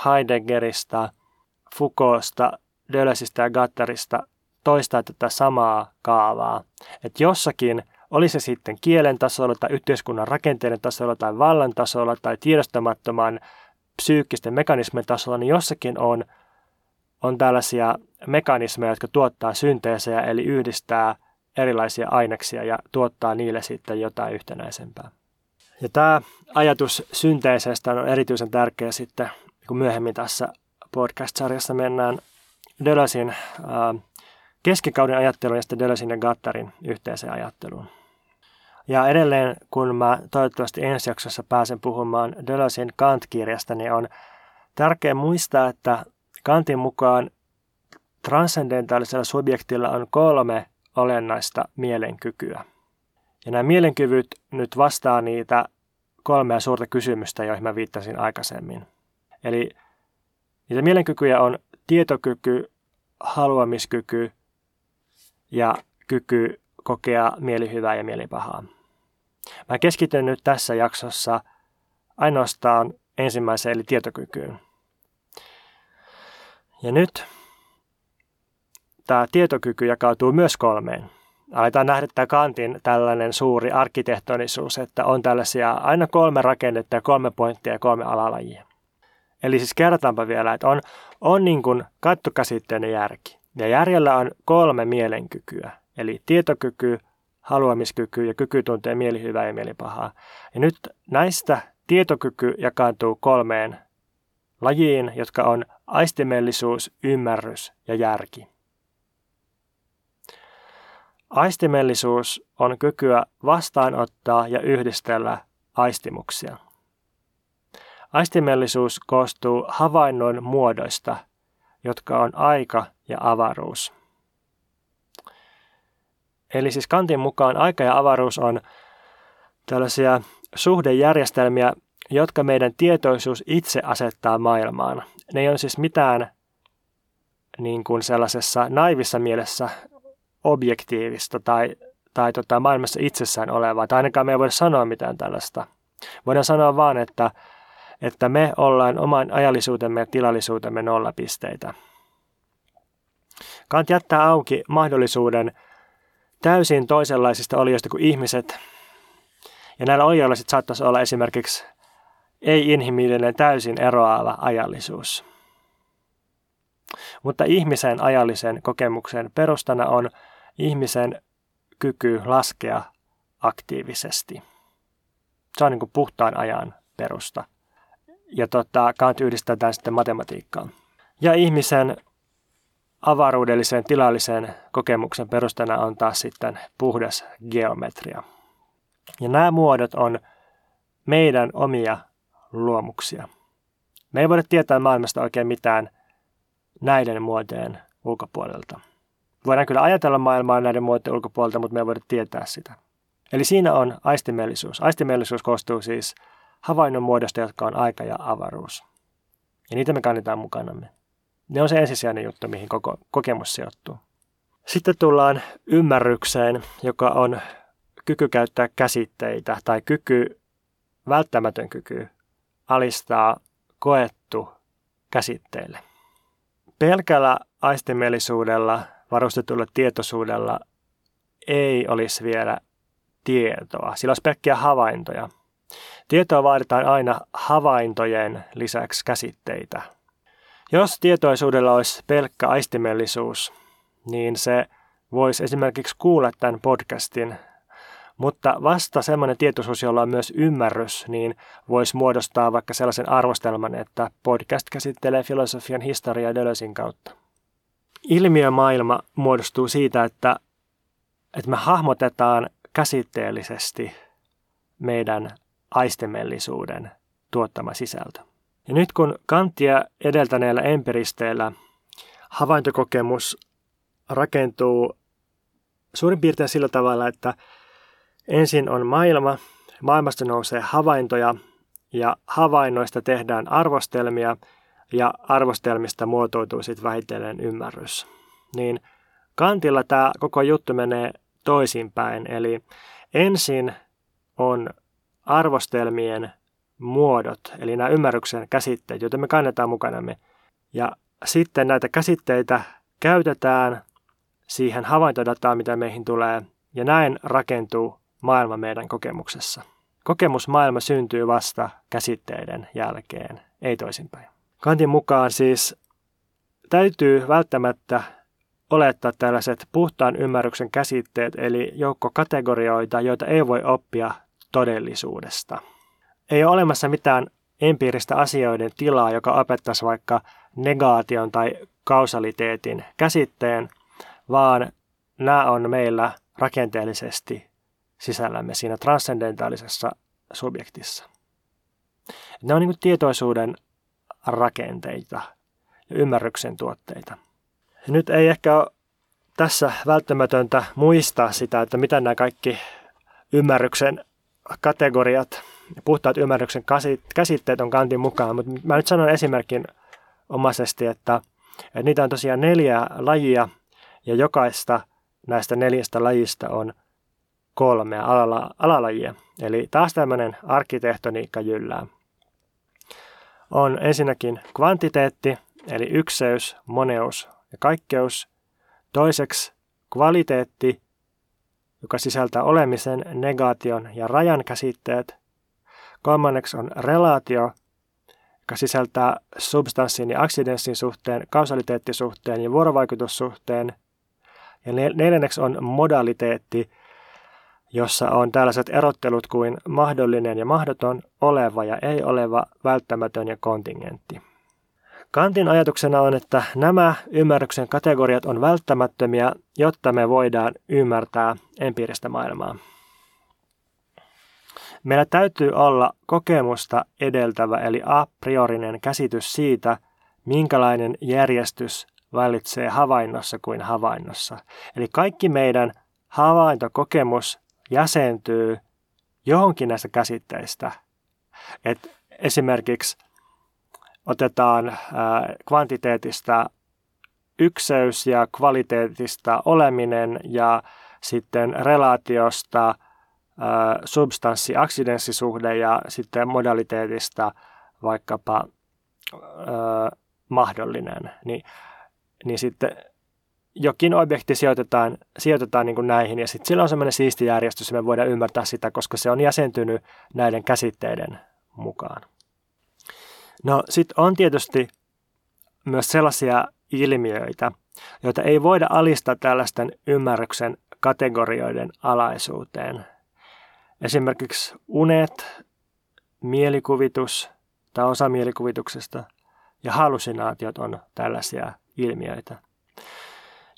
Heideggerista, Foucaultsta, Dölesistä ja Gatterista toistaa tätä samaa kaavaa. Että jossakin, oli se sitten kielen tasolla tai yhteiskunnan rakenteiden tasolla tai vallan tasolla tai tiedostamattoman psyykkisten mekanismien tasolla, niin jossakin on on tällaisia mekanismeja, jotka tuottaa synteesejä, eli yhdistää erilaisia aineksia ja tuottaa niille sitten jotain yhtenäisempää. Ja tämä ajatus synteesestä on erityisen tärkeä sitten, kun myöhemmin tässä podcast-sarjassa mennään Deleuzin keskikauden ajatteluun ja sitten Deleuzein ja Gattarin yhteiseen ajatteluun. Ja edelleen, kun mä toivottavasti ensi jaksossa pääsen puhumaan Deleuzin Kant-kirjasta, niin on tärkeää muistaa, että Kantin mukaan transcendentaalisella subjektilla on kolme olennaista mielenkykyä. Ja nämä mielenkyvyt nyt vastaa niitä kolmea suurta kysymystä, joihin mä viittasin aikaisemmin. Eli niitä mielenkykyjä on tietokyky, haluamiskyky ja kyky kokea mielihyvää ja mielipahaa. Mä keskityn nyt tässä jaksossa ainoastaan ensimmäiseen eli tietokykyyn. Ja nyt tämä tietokyky jakautuu myös kolmeen. Aletaan nähdä tämä Kantin tällainen suuri arkkitehtonisuus, että on tällaisia aina kolme rakennetta ja kolme pointtia ja kolme alalajia. Eli siis kerrotaanpa vielä, että on, on niin kuin kattokäsitteinen järki. Ja järjellä on kolme mielenkykyä, eli tietokyky, haluamiskyky ja kyky tuntea mielihyvää ja mielipahaa. Ja nyt näistä tietokyky jakaantuu kolmeen lajiin, jotka on aistimellisuus, ymmärrys ja järki. Aistimellisuus on kykyä vastaanottaa ja yhdistellä aistimuksia. Aistimellisuus koostuu havainnon muodoista, jotka on aika ja avaruus. Eli siis Kantin mukaan aika ja avaruus on tällaisia suhdejärjestelmiä, jotka meidän tietoisuus itse asettaa maailmaan. Ne ei ole siis mitään niin kuin sellaisessa naivissa mielessä objektiivista tai, tai tota, maailmassa itsessään olevaa, tai ainakaan me ei voida sanoa mitään tällaista. Voidaan sanoa vaan, että, että me ollaan oman ajallisuutemme ja tilallisuutemme nollapisteitä. Kant jättää auki mahdollisuuden täysin toisenlaisista olioista kuin ihmiset. Ja näillä olioilla sitten saattaisi olla esimerkiksi ei-inhimillinen täysin eroava ajallisuus. Mutta ihmisen ajallisen kokemuksen perustana on ihmisen kyky laskea aktiivisesti. Se on niin kuin puhtaan ajan perusta. Ja tota, Kant yhdistää tämän sitten matematiikkaan. Ja ihmisen avaruudellisen tilallisen kokemuksen perustana on taas sitten puhdas geometria. Ja nämä muodot on meidän omia luomuksia. Me ei voida tietää maailmasta oikein mitään näiden muotojen ulkopuolelta. Voidaan kyllä ajatella maailmaa näiden muotojen ulkopuolelta, mutta me ei voida tietää sitä. Eli siinä on aistimellisuus. Aistimellisuus koostuu siis havainnon muodosta, jotka on aika ja avaruus. Ja niitä me kannetaan mukanamme. Ne on se ensisijainen juttu, mihin koko kokemus sijoittuu. Sitten tullaan ymmärrykseen, joka on kyky käyttää käsitteitä tai kyky, välttämätön kyky alistaa koettu käsitteille. Pelkällä aistimellisuudella varustetulla tietoisuudella ei olisi vielä tietoa. Sillä olisi pelkkiä havaintoja. Tietoa vaaditaan aina havaintojen lisäksi käsitteitä. Jos tietoisuudella olisi pelkkä aistimellisuus, niin se voisi esimerkiksi kuulla tämän podcastin, mutta vasta semmoinen tietoisuus, jolla on myös ymmärrys, niin voisi muodostaa vaikka sellaisen arvostelman, että podcast käsittelee filosofian historiaa Deleusin kautta. Ilmiömaailma muodostuu siitä, että, että me hahmotetaan käsitteellisesti meidän aistemellisuuden tuottama sisältö. Ja nyt kun Kantia edeltäneellä empiristeillä havaintokokemus rakentuu suurin piirtein sillä tavalla, että ensin on maailma, maailmasta nousee havaintoja ja havainnoista tehdään arvostelmia ja arvostelmista muotoutuu sitten vähitellen ymmärrys. Niin Kantilla tämä koko juttu menee toisinpäin, eli ensin on arvostelmien muodot, eli nämä ymmärryksen käsitteet, joita me kannetaan mukanamme. Ja sitten näitä käsitteitä käytetään siihen havaintodataan, mitä meihin tulee, ja näin rakentuu maailma meidän kokemuksessa. Kokemusmaailma syntyy vasta käsitteiden jälkeen, ei toisinpäin. Kantin mukaan siis täytyy välttämättä olettaa tällaiset puhtaan ymmärryksen käsitteet, eli joukko kategorioita, joita ei voi oppia todellisuudesta. Ei ole olemassa mitään empiiristä asioiden tilaa, joka opettaisi vaikka negaation tai kausaliteetin käsitteen, vaan nämä on meillä rakenteellisesti sisällämme siinä transcendentaalisessa subjektissa. Ne on niin tietoisuuden rakenteita ja ymmärryksen tuotteita. Nyt ei ehkä ole tässä välttämätöntä muistaa sitä, että mitä nämä kaikki ymmärryksen kategoriat puhtaat ymmärryksen käsitteet on kantin mukaan, mutta mä nyt sanon esimerkin omaisesti, että, että niitä on tosiaan neljä lajia ja jokaista näistä neljästä lajista on kolmea alala, alalajia. Eli taas tämmöinen arkkitehtoniikka jyllää. On ensinnäkin kvantiteetti, eli ykseys, moneus ja kaikkeus. Toiseksi kvaliteetti, joka sisältää olemisen, negaation ja rajan käsitteet. Kolmanneksi on relaatio, joka sisältää substanssin ja aksidenssin suhteen, kausaliteettisuhteen ja vuorovaikutussuhteen. Ja neljänneksi on modaliteetti, jossa on tällaiset erottelut kuin mahdollinen ja mahdoton, oleva ja ei oleva, välttämätön ja kontingentti. Kantin ajatuksena on, että nämä ymmärryksen kategoriat on välttämättömiä, jotta me voidaan ymmärtää empiiristä maailmaa. Meillä täytyy olla kokemusta edeltävä eli a priorinen käsitys siitä, minkälainen järjestys vallitsee havainnossa kuin havainnossa. Eli kaikki meidän havaintokokemus jäsentyy johonkin näistä käsitteistä. Et esimerkiksi otetaan kvantiteetista ykseys ja kvaliteetista oleminen ja sitten relaatiosta substanssi-aksidenssisuhde ja sitten modaliteetista vaikkapa mahdollinen. Niin, niin sitten jokin objekti sijoitetaan, sijoitetaan niin kuin näihin ja sitten sillä on semmoinen siisti järjestys ja me voidaan ymmärtää sitä, koska se on jäsentynyt näiden käsitteiden mukaan. No sitten on tietysti myös sellaisia ilmiöitä, joita ei voida alistaa tällaisten ymmärryksen kategorioiden alaisuuteen. Esimerkiksi unet, mielikuvitus tai osa mielikuvituksesta ja hallusinaatiot on tällaisia ilmiöitä.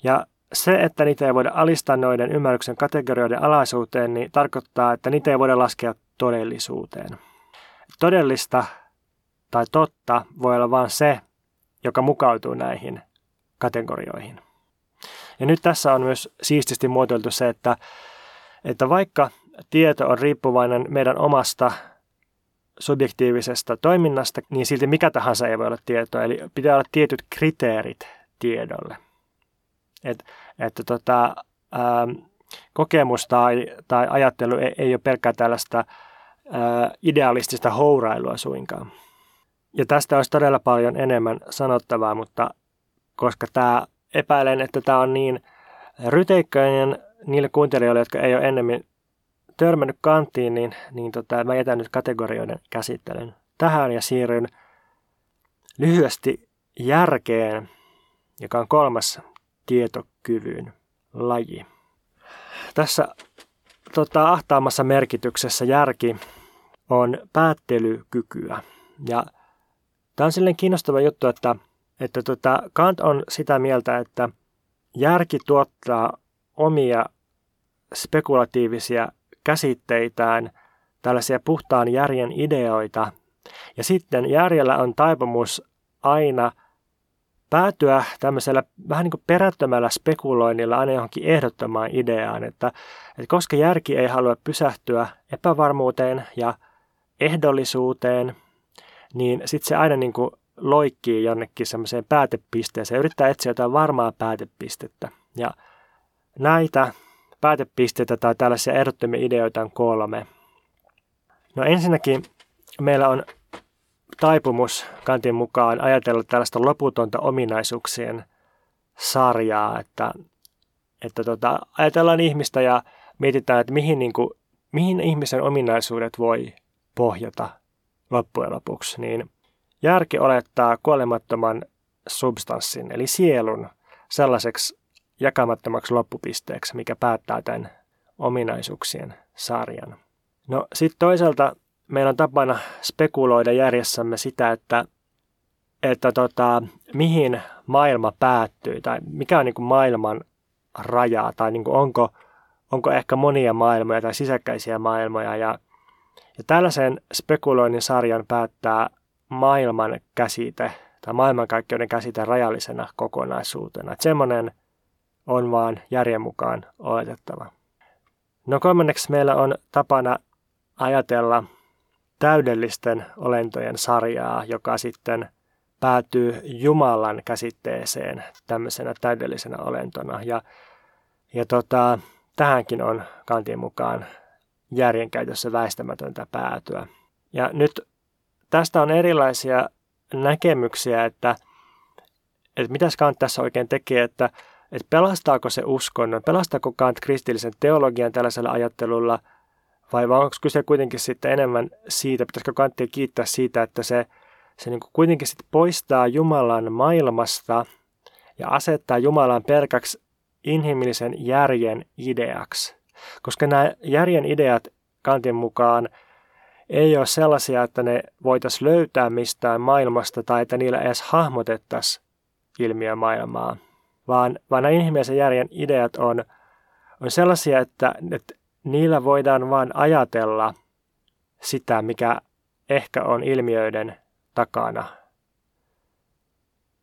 Ja se, että niitä ei voida alistaa noiden ymmärryksen kategorioiden alaisuuteen, niin tarkoittaa, että niitä ei voida laskea todellisuuteen. Todellista tai totta voi olla vain se, joka mukautuu näihin kategorioihin. Ja nyt tässä on myös siististi muotoiltu se, että, että vaikka tieto on riippuvainen meidän omasta subjektiivisesta toiminnasta, niin silti mikä tahansa ei voi olla tietoa. Eli pitää olla tietyt kriteerit tiedolle. Et, että tota, ää, kokemus tai, tai ajattelu ei, ei ole pelkkää tällaista ää, idealistista hourailua suinkaan. Ja tästä olisi todella paljon enemmän sanottavaa, mutta koska tämä epäilen, että tämä on niin ryteikköinen niille kuuntelijoille, jotka ei ole ennemmin törmännyt kanttiin, niin, niin tota, mä jätän nyt kategorioiden käsittelyn tähän ja siirryn lyhyesti järkeen, joka on kolmas tietokyvyn laji. Tässä tota, ahtaamassa merkityksessä järki on päättelykykyä. Ja tämä on silleen kiinnostava juttu, että, että tota, Kant on sitä mieltä, että järki tuottaa omia spekulatiivisia käsitteitään, tällaisia puhtaan järjen ideoita. Ja sitten järjellä on taipumus aina päätyä tämmöisellä vähän niin kuin perättömällä spekuloinnilla aina johonkin ehdottomaan ideaan, että, että koska järki ei halua pysähtyä epävarmuuteen ja ehdollisuuteen, niin sitten se aina niin kuin loikkii jonnekin semmoiseen päätepisteeseen, yrittää etsiä jotain varmaa päätepistettä. Ja näitä päätepisteitä tai tällaisia ehdottomia ideoita on kolme. No ensinnäkin meillä on taipumus Kantin mukaan ajatella tällaista loputonta ominaisuuksien sarjaa, että, että tota, ajatellaan ihmistä ja mietitään, että mihin, niin kuin, mihin ihmisen ominaisuudet voi pohjata loppujen lopuksi, niin järki olettaa kuolemattoman substanssin, eli sielun, sellaiseksi jakamattomaksi loppupisteeksi, mikä päättää tämän ominaisuuksien sarjan. No sitten toisaalta meillä on tapana spekuloida järjessämme sitä, että, että tota, mihin maailma päättyy tai mikä on niin kuin maailman raja tai niin kuin onko, onko ehkä monia maailmoja tai sisäkkäisiä maailmoja. Ja, ja tällaisen spekuloinnin sarjan päättää maailman käsite tai maailmankaikkeuden käsite rajallisena kokonaisuutena. Että semmoinen on vaan järjen mukaan oletettava. No kolmanneksi meillä on tapana ajatella täydellisten olentojen sarjaa, joka sitten päätyy Jumalan käsitteeseen tämmöisenä täydellisenä olentona. Ja, ja tota, tähänkin on Kantin mukaan järjenkäytössä väistämätöntä päätyä. Ja nyt tästä on erilaisia näkemyksiä, että, että mitäs Kant tässä oikein tekee, että, että pelastaako se uskonnon, pelastaako Kant kristillisen teologian tällaisella ajattelulla, vai onko kyse kuitenkin sitten enemmän siitä, pitäisikö Kanttia kiittää siitä, että se, se niin kuin kuitenkin sitten poistaa Jumalan maailmasta ja asettaa Jumalan pelkäksi inhimillisen järjen ideaksi. Koska nämä järjen ideat Kantin mukaan ei ole sellaisia, että ne voitaisiin löytää mistään maailmasta tai että niillä edes hahmotettaisiin ilmiömaailmaa, vaan, vaan nämä inhimillisen järjen ideat on, on sellaisia, että, että niillä voidaan vain ajatella sitä, mikä ehkä on ilmiöiden takana.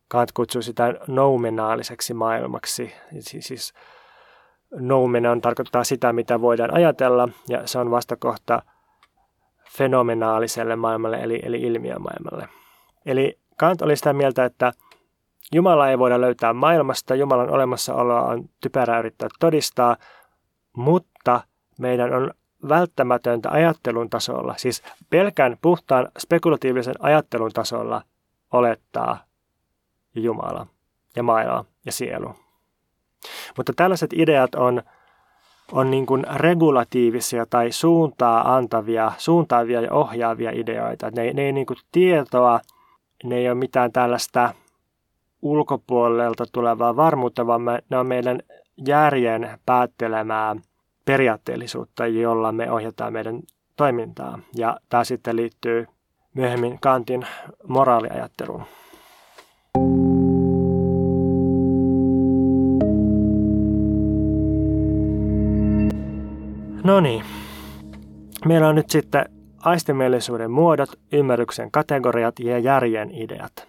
Kant kutsuu sitä noumenaaliseksi maailmaksi. Siis noumenon tarkoittaa sitä, mitä voidaan ajatella, ja se on vastakohta fenomenaaliselle maailmalle, eli, eli ilmiömaailmalle. Eli Kant oli sitä mieltä, että Jumala ei voida löytää maailmasta, Jumalan olemassaoloa on typerää yrittää todistaa, mutta meidän on välttämätöntä ajattelun tasolla, siis pelkän puhtaan spekulatiivisen ajattelun tasolla olettaa Jumala ja maailma ja sielu. Mutta tällaiset ideat on, on niin kuin regulatiivisia tai suuntaa antavia, suuntaavia ja ohjaavia ideoita. Ne, ne ei niin kuin tietoa, ne ei ole mitään tällaista ulkopuolelta tulevaa varmuutta, vaan me, ne on meidän järjen päättelemää periaatteellisuutta, jolla me ohjataan meidän toimintaa. Ja tämä sitten liittyy myöhemmin Kantin moraaliajatteluun. No niin. Meillä on nyt sitten aistimielisuuden muodot, ymmärryksen kategoriat ja järjen ideat.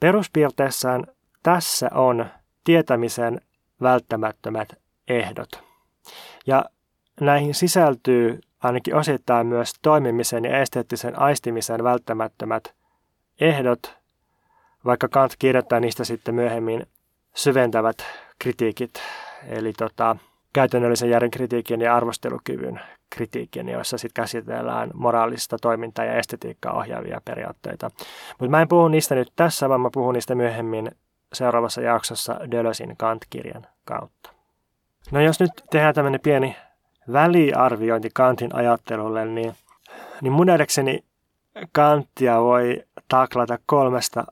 Peruspiirteissään tässä on tietämisen välttämättömät ehdot. Ja näihin sisältyy ainakin osittain myös toimimisen ja esteettisen aistimisen välttämättömät ehdot, vaikka Kant kirjoittaa niistä sitten myöhemmin syventävät kritiikit, eli tota, käytännöllisen järjen kritiikin ja arvostelukyvyn kritiikin, joissa sitten käsitellään moraalista toimintaa ja estetiikkaa ohjaavia periaatteita. Mutta mä en puhu niistä nyt tässä, vaan mä puhun niistä myöhemmin seuraavassa jaksossa Dölösin Kant-kirjan kautta. No jos nyt tehdään tämmöinen pieni väliarviointi Kantin ajattelulle, niin, niin mun nähdäkseni Kanttia voi taklata kolmesta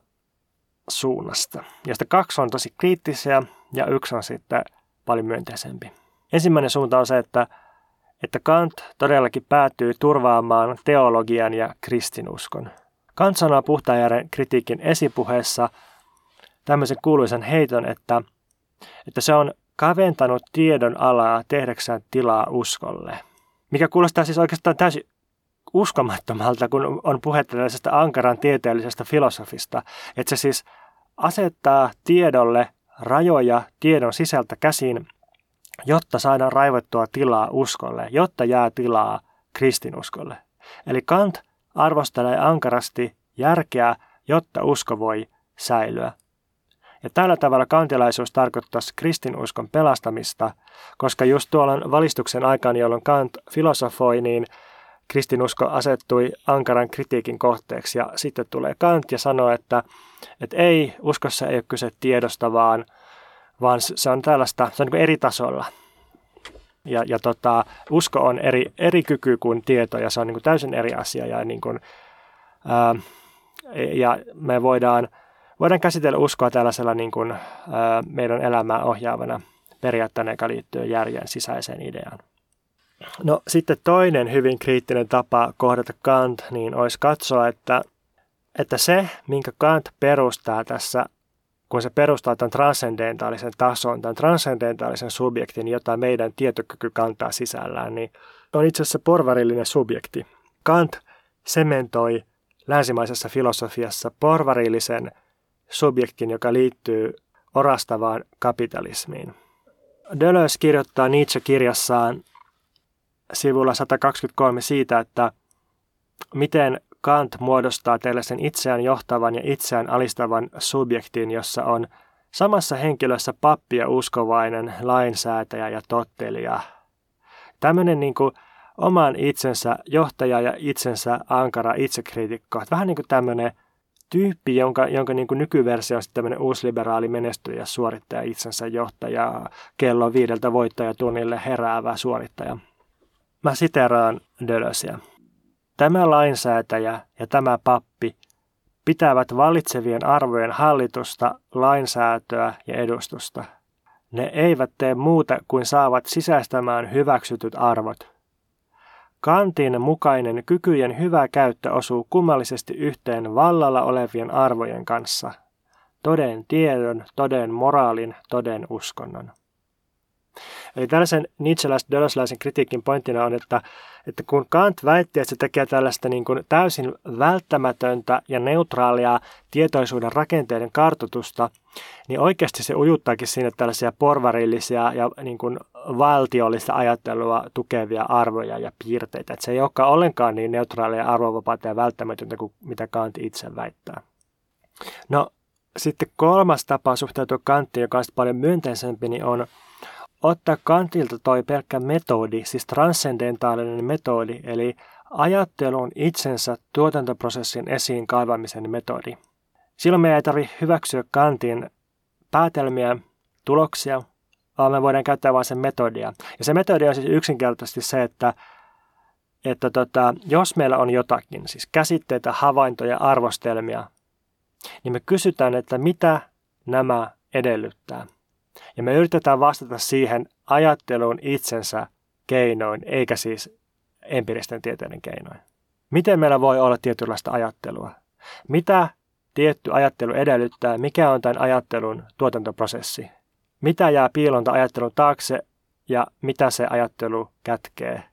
suunnasta, josta kaksi on tosi kriittisiä ja yksi on sitten paljon myönteisempi. Ensimmäinen suunta on se, että, että Kant todellakin päätyy turvaamaan teologian ja kristinuskon. Kant sanoo puhtaajärjen kritiikin esipuheessa tämmöisen kuuluisen heiton, että, että se on kaventanut tiedon alaa tehdäksään tilaa uskolle. Mikä kuulostaa siis oikeastaan täysin uskomattomalta, kun on puhetta tällaisesta ankaran tieteellisestä filosofista, että se siis asettaa tiedolle rajoja tiedon sisältä käsin, jotta saadaan raivottua tilaa uskolle, jotta jää tilaa kristinuskolle. Eli Kant arvostelee ankarasti järkeä, jotta usko voi säilyä. Ja tällä tavalla kantilaisuus tarkoittaisi kristinuskon pelastamista, koska just tuolla valistuksen aikaan, jolloin Kant filosofoi, niin kristinusko asettui ankaran kritiikin kohteeksi. Ja sitten tulee Kant ja sanoo, että, että ei, uskossa ei ole kyse tiedosta, vaan, vaan se on tällaista, se on niin eri tasolla. Ja, ja tota, usko on eri, eri kyky kuin tieto ja se on niin täysin eri asia. Ja, niin kuin, ää, ja me voidaan voidaan käsitellä uskoa tällaisella niin kuin, ää, meidän elämää ohjaavana periaatteena, joka liittyy järjen sisäiseen ideaan. No sitten toinen hyvin kriittinen tapa kohdata Kant, niin olisi katsoa, että, että se, minkä Kant perustaa tässä, kun se perustaa tämän transcendentaalisen tason, tämän transcendentaalisen subjektin, jota meidän tietokyky kantaa sisällään, niin on itse asiassa porvarillinen subjekti. Kant sementoi länsimaisessa filosofiassa porvarillisen subjektin, joka liittyy orastavaan kapitalismiin. Deleuze kirjoittaa Nietzsche-kirjassaan sivulla 123 siitä, että miten Kant muodostaa tällaisen itseään johtavan ja itseään alistavan subjektin, jossa on samassa henkilössä pappi ja uskovainen, lainsäätäjä ja tottelija. Tämmöinen niin kuin oman itsensä johtaja ja itsensä ankara itsekriitikko. Vähän niin kuin tämmöinen tyyppi, jonka, jonka niin kuin nykyversio on sitten tämmöinen uusliberaali menestyjä, suorittaja, itsensä johtaja, kello viideltä voittajatunnille heräävä suorittaja. Mä siteraan Dölösiä. Tämä lainsäätäjä ja tämä pappi pitävät vallitsevien arvojen hallitusta, lainsäätöä ja edustusta. Ne eivät tee muuta kuin saavat sisäistämään hyväksytyt arvot – Kantin mukainen kykyjen hyvä käyttö osuu kummallisesti yhteen vallalla olevien arvojen kanssa. Toden tiedon, toden moraalin, toden uskonnon. Eli tällaisen Nietzscheläis-Dölösläisen kritiikin pointtina on, että, että kun Kant väitti, että se tekee tällaista niin kuin täysin välttämätöntä ja neutraalia tietoisuuden rakenteiden kartotusta, niin oikeasti se ujuttaakin sinne tällaisia porvarillisia ja niin kuin valtiollista ajattelua tukevia arvoja ja piirteitä. Että se ei olekaan ollenkaan niin neutraalia, arvovapaata ja välttämätöntä kuin mitä Kant itse väittää. No sitten kolmas tapa suhtautua Kanttiin, joka on paljon myönteisempi, niin on ottaa Kantilta toi pelkkä metodi, siis transcendentaalinen metodi, eli ajattelun itsensä tuotantoprosessin esiin kaivamisen metodi. Silloin meidän ei tarvitse hyväksyä Kantin päätelmiä, tuloksia, vaan me voidaan käyttää vain sen metodia. Ja se metodi on siis yksinkertaisesti se, että, että tota, jos meillä on jotakin, siis käsitteitä, havaintoja, arvostelmia, niin me kysytään, että mitä nämä edellyttää. Ja me yritetään vastata siihen ajatteluun itsensä keinoin, eikä siis empiiristen tieteiden keinoin. Miten meillä voi olla tietynlaista ajattelua? Mitä tietty ajattelu edellyttää? Mikä on tämän ajattelun tuotantoprosessi? Mitä jää piilonta ajattelun taakse ja mitä se ajattelu kätkee?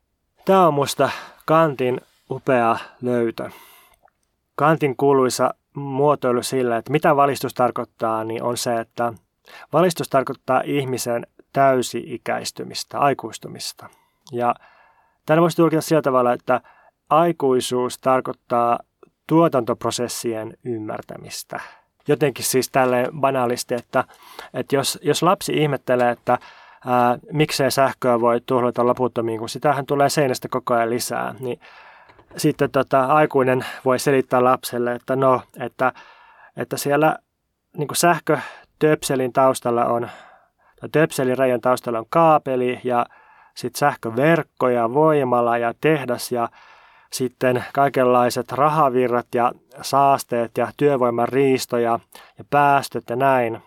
Tämä on musta Kantin upea löytö. Kantin kuuluisa muotoilu sillä, että mitä valistus tarkoittaa, niin on se, että Valistus tarkoittaa ihmisen täysi-ikäistymistä, aikuistumista. Ja tämä voisi tulkita sillä tavalla, että aikuisuus tarkoittaa tuotantoprosessien ymmärtämistä. Jotenkin siis tälle banaalisti, että, että jos, jos lapsi ihmettelee, että ää, miksei sähköä voi tuhlata loputtomiin, kun sitähän tulee seinästä koko ajan lisää, niin sitten tota, aikuinen voi selittää lapselle, että no, että, että siellä niin sähkö töpselin taustalla on, tai töpselin rajan taustalla on kaapeli ja sitten sähköverkko ja voimala ja tehdas ja sitten kaikenlaiset rahavirrat ja saasteet ja työvoiman riisto ja, ja päästöt ja näin.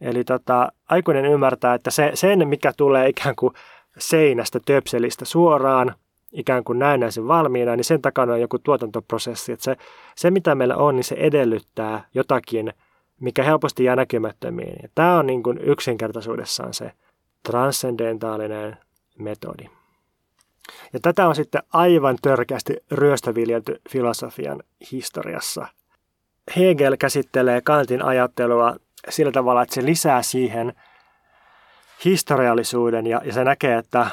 Eli tota, aikuinen ymmärtää, että se, sen, mikä tulee ikään kuin seinästä töpselistä suoraan, ikään kuin näennäisen valmiina, niin sen takana on joku tuotantoprosessi. Että se, se, mitä meillä on, niin se edellyttää jotakin – mikä helposti jää näkymättömiin. Ja tämä on niin kuin yksinkertaisuudessaan se transcendentaalinen metodi. Ja tätä on sitten aivan törkeästi ryöstöviljelty filosofian historiassa. Hegel käsittelee Kantin ajattelua sillä tavalla, että se lisää siihen historiallisuuden ja, ja se näkee, että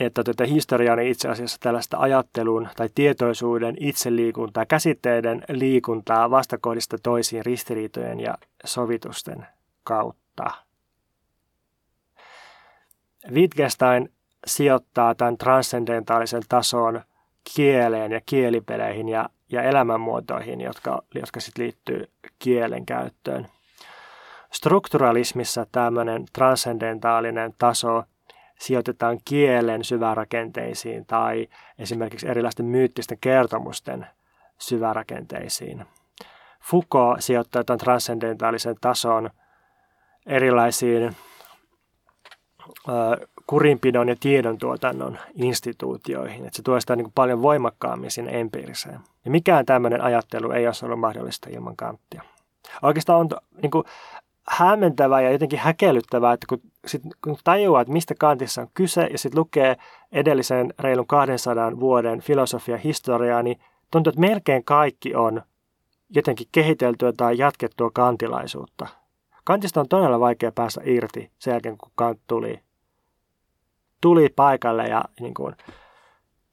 että tätä historia on itse asiassa tällaista ajattelun tai tietoisuuden itseliikuntaa, käsitteiden liikuntaa vastakohdista toisiin ristiriitojen ja sovitusten kautta. Wittgenstein sijoittaa tämän transcendentaalisen tason kieleen ja kielipeleihin ja, ja elämänmuotoihin, jotka, jotka sitten liittyy kielen käyttöön. Strukturalismissa tämmöinen transcendentaalinen taso sijoitetaan kielen syvärakenteisiin tai esimerkiksi erilaisten myyttisten kertomusten syvärakenteisiin. Foucault sijoittaa tämän transcendentaalisen tason erilaisiin kurinpidon ja tiedontuotannon instituutioihin. Että se tuo sitä niin paljon voimakkaammin sinne empiiriseen. Ja mikään tämmöinen ajattelu ei olisi ollut mahdollista ilman kanttia. Oikeastaan on niin kuin, hämmentävää ja jotenkin häkellyttävää, että kun, sit, kun tajuaa, että mistä Kantissa on kyse ja sitten lukee edellisen reilun 200 vuoden filosofia historiaa, niin tuntuu, että melkein kaikki on jotenkin kehiteltyä tai jatkettua kantilaisuutta. Kantista on todella vaikea päästä irti sen jälkeen, kun Kant tuli, tuli paikalle ja niin kuin,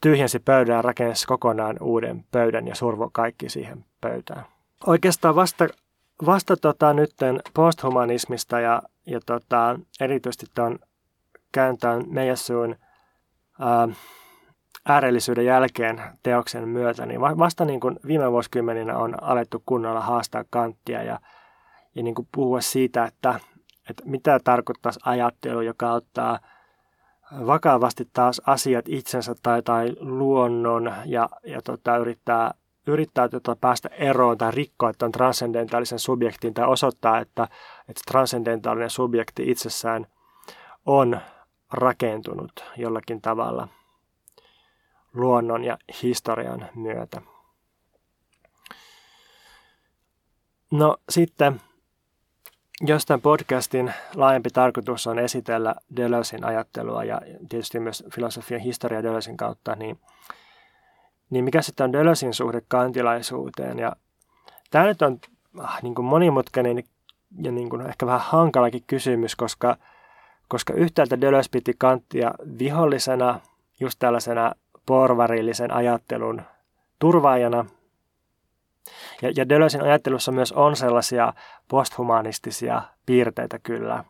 tyhjensi pöydän ja rakensi kokonaan uuden pöydän ja survo kaikki siihen pöytään. Oikeastaan vasta vasta tota, nytten posthumanismista ja, ja tota, erityisesti tuon kääntään Meijassuun ää, äärellisyyden jälkeen teoksen myötä, niin vasta niin kuin viime vuosikymmeninä on alettu kunnolla haastaa kanttia ja, ja niin kuin puhua siitä, että, että mitä tarkoittaisi ajattelu, joka ottaa vakavasti taas asiat itsensä tai, tai luonnon ja, ja tota, yrittää yrittää tota päästä eroon tai rikkoa tämän transcendentaalisen subjektin tai osoittaa, että, että transcendentaalinen subjekti itsessään on rakentunut jollakin tavalla luonnon ja historian myötä. No sitten, jos tämän podcastin laajempi tarkoitus on esitellä Deleuzein ajattelua ja tietysti myös filosofian historia Deleuzein kautta, niin niin mikä sitten on Dölösin suhde kantilaisuuteen. Ja tämä nyt on ah, niin kuin monimutkainen ja niin kuin ehkä vähän hankalakin kysymys, koska, koska yhtäältä Deleuze piti kanttia vihollisena, just tällaisena porvarillisen ajattelun turvaajana. Ja, ja Deleuzein ajattelussa myös on sellaisia posthumanistisia piirteitä kyllä.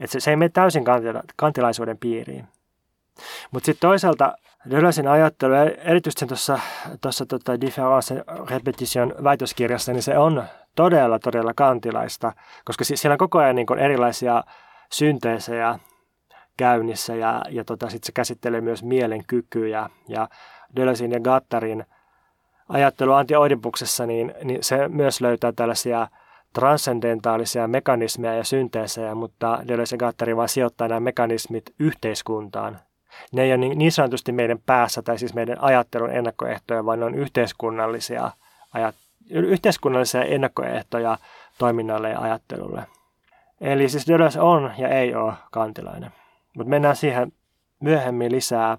Että se, se ei mene täysin kantila, kantilaisuuden piiriin. Mutta sitten toisaalta Deleuzein ajattelu, erityisesti tuossa, tuossa tota Difference Repetition väitöskirjassa, niin se on todella, todella kantilaista, koska siellä on koko ajan niin kuin erilaisia synteesejä käynnissä ja, ja tota, sitten se käsittelee myös mielen kykyjä ja Deleuzein ja Gattarin ajattelu Oidipuksessa, niin, niin se myös löytää tällaisia transcendentaalisia mekanismeja ja synteesejä, mutta Deleuze ja Gattari vaan sijoittaa nämä mekanismit yhteiskuntaan ne ei ole niin, niin sanotusti meidän päässä tai siis meidän ajattelun ennakkoehtoja, vaan ne on yhteiskunnallisia, ajat, yhteiskunnallisia ennakkoehtoja toiminnalle ja ajattelulle. Eli siis Deleuze on ja ei ole kantilainen. Mutta mennään siihen myöhemmin lisää.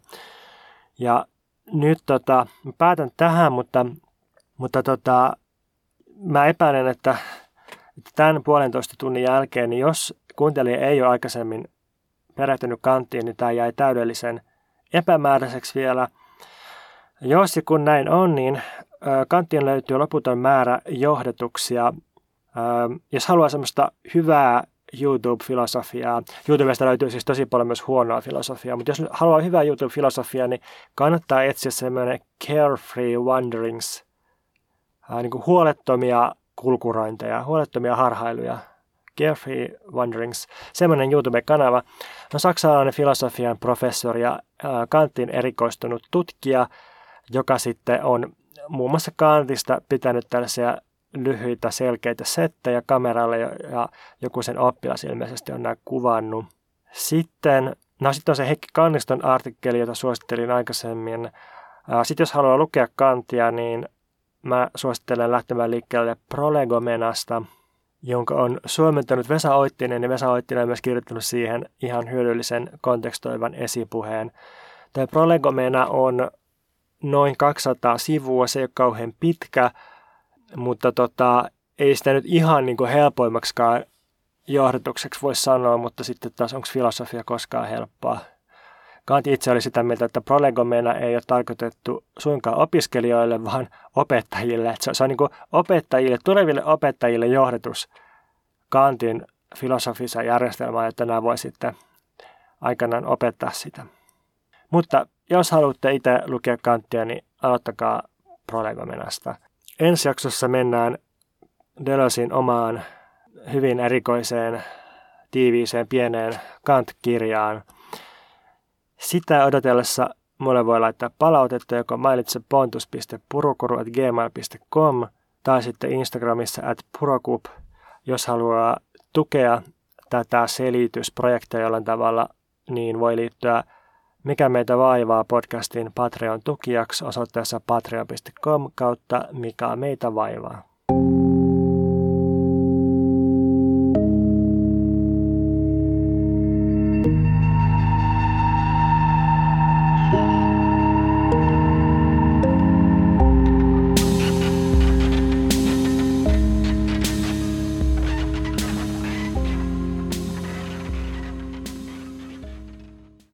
Ja nyt tota, päätän tähän, mutta, mutta tota, mä epäilen, että, että tämän puolentoista tunnin jälkeen, niin jos kuuntelija ei ole aikaisemmin perehtynyt kanttiin, niin tämä jäi täydellisen epämääräiseksi vielä. Jos ja kun näin on, niin kanttiin löytyy loputon määrä johdetuksia. Jos haluaa semmoista hyvää YouTube-filosofiaa, YouTubesta löytyy siis tosi paljon myös huonoa filosofiaa, mutta jos haluaa hyvää YouTube-filosofiaa, niin kannattaa etsiä semmoinen Carefree Wanderings, niin kuin huolettomia kulkurointeja, huolettomia harhailuja Carefree Wanderings, semmoinen YouTube-kanava. No, saksalainen filosofian professori ja Kantin erikoistunut tutkija, joka sitten on muun muassa Kantista pitänyt tällaisia lyhyitä selkeitä settejä kameralle ja joku sen oppilas ilmeisesti on nämä kuvannut. Sitten, no sitten on se Heikki Kanniston artikkeli, jota suosittelin aikaisemmin. Sitten jos haluaa lukea Kantia, niin mä suosittelen lähtemään liikkeelle Prolegomenasta – jonka on suomentanut Vesa Oittinen, ja Vesa Oittinen on myös kirjoittanut siihen ihan hyödyllisen kontekstoivan esipuheen. Tämä prolegomena on noin 200 sivua, se ei ole kauhean pitkä, mutta tota, ei sitä nyt ihan niin kuin helpoimmaksikaan johdatukseksi voi sanoa, mutta sitten taas onko filosofia koskaan helppoa. Kant itse oli sitä mieltä, että prolegomena ei ole tarkoitettu suinkaan opiskelijoille, vaan opettajille. Se, se on niin kuin opettajille, tuleville opettajille johdatus Kantin filosofisen järjestelmään, että nämä voi sitten aikanaan opettaa sitä. Mutta jos haluatte itse lukea Kanttia, niin aloittakaa prolegomenasta. Ensi jaksossa mennään Deleuzein omaan hyvin erikoiseen, tiiviiseen, pieneen Kant-kirjaan – sitä odotellessa Mulle voi laittaa palautetta joko mailitse pontus.purukuru.gmail.com tai sitten Instagramissa at purokup, jos haluaa tukea tätä selitysprojektia jollain tavalla, niin voi liittyä Mikä meitä vaivaa podcastin Patreon tukijaksi osoitteessa patreon.com kautta Mikä meitä vaivaa.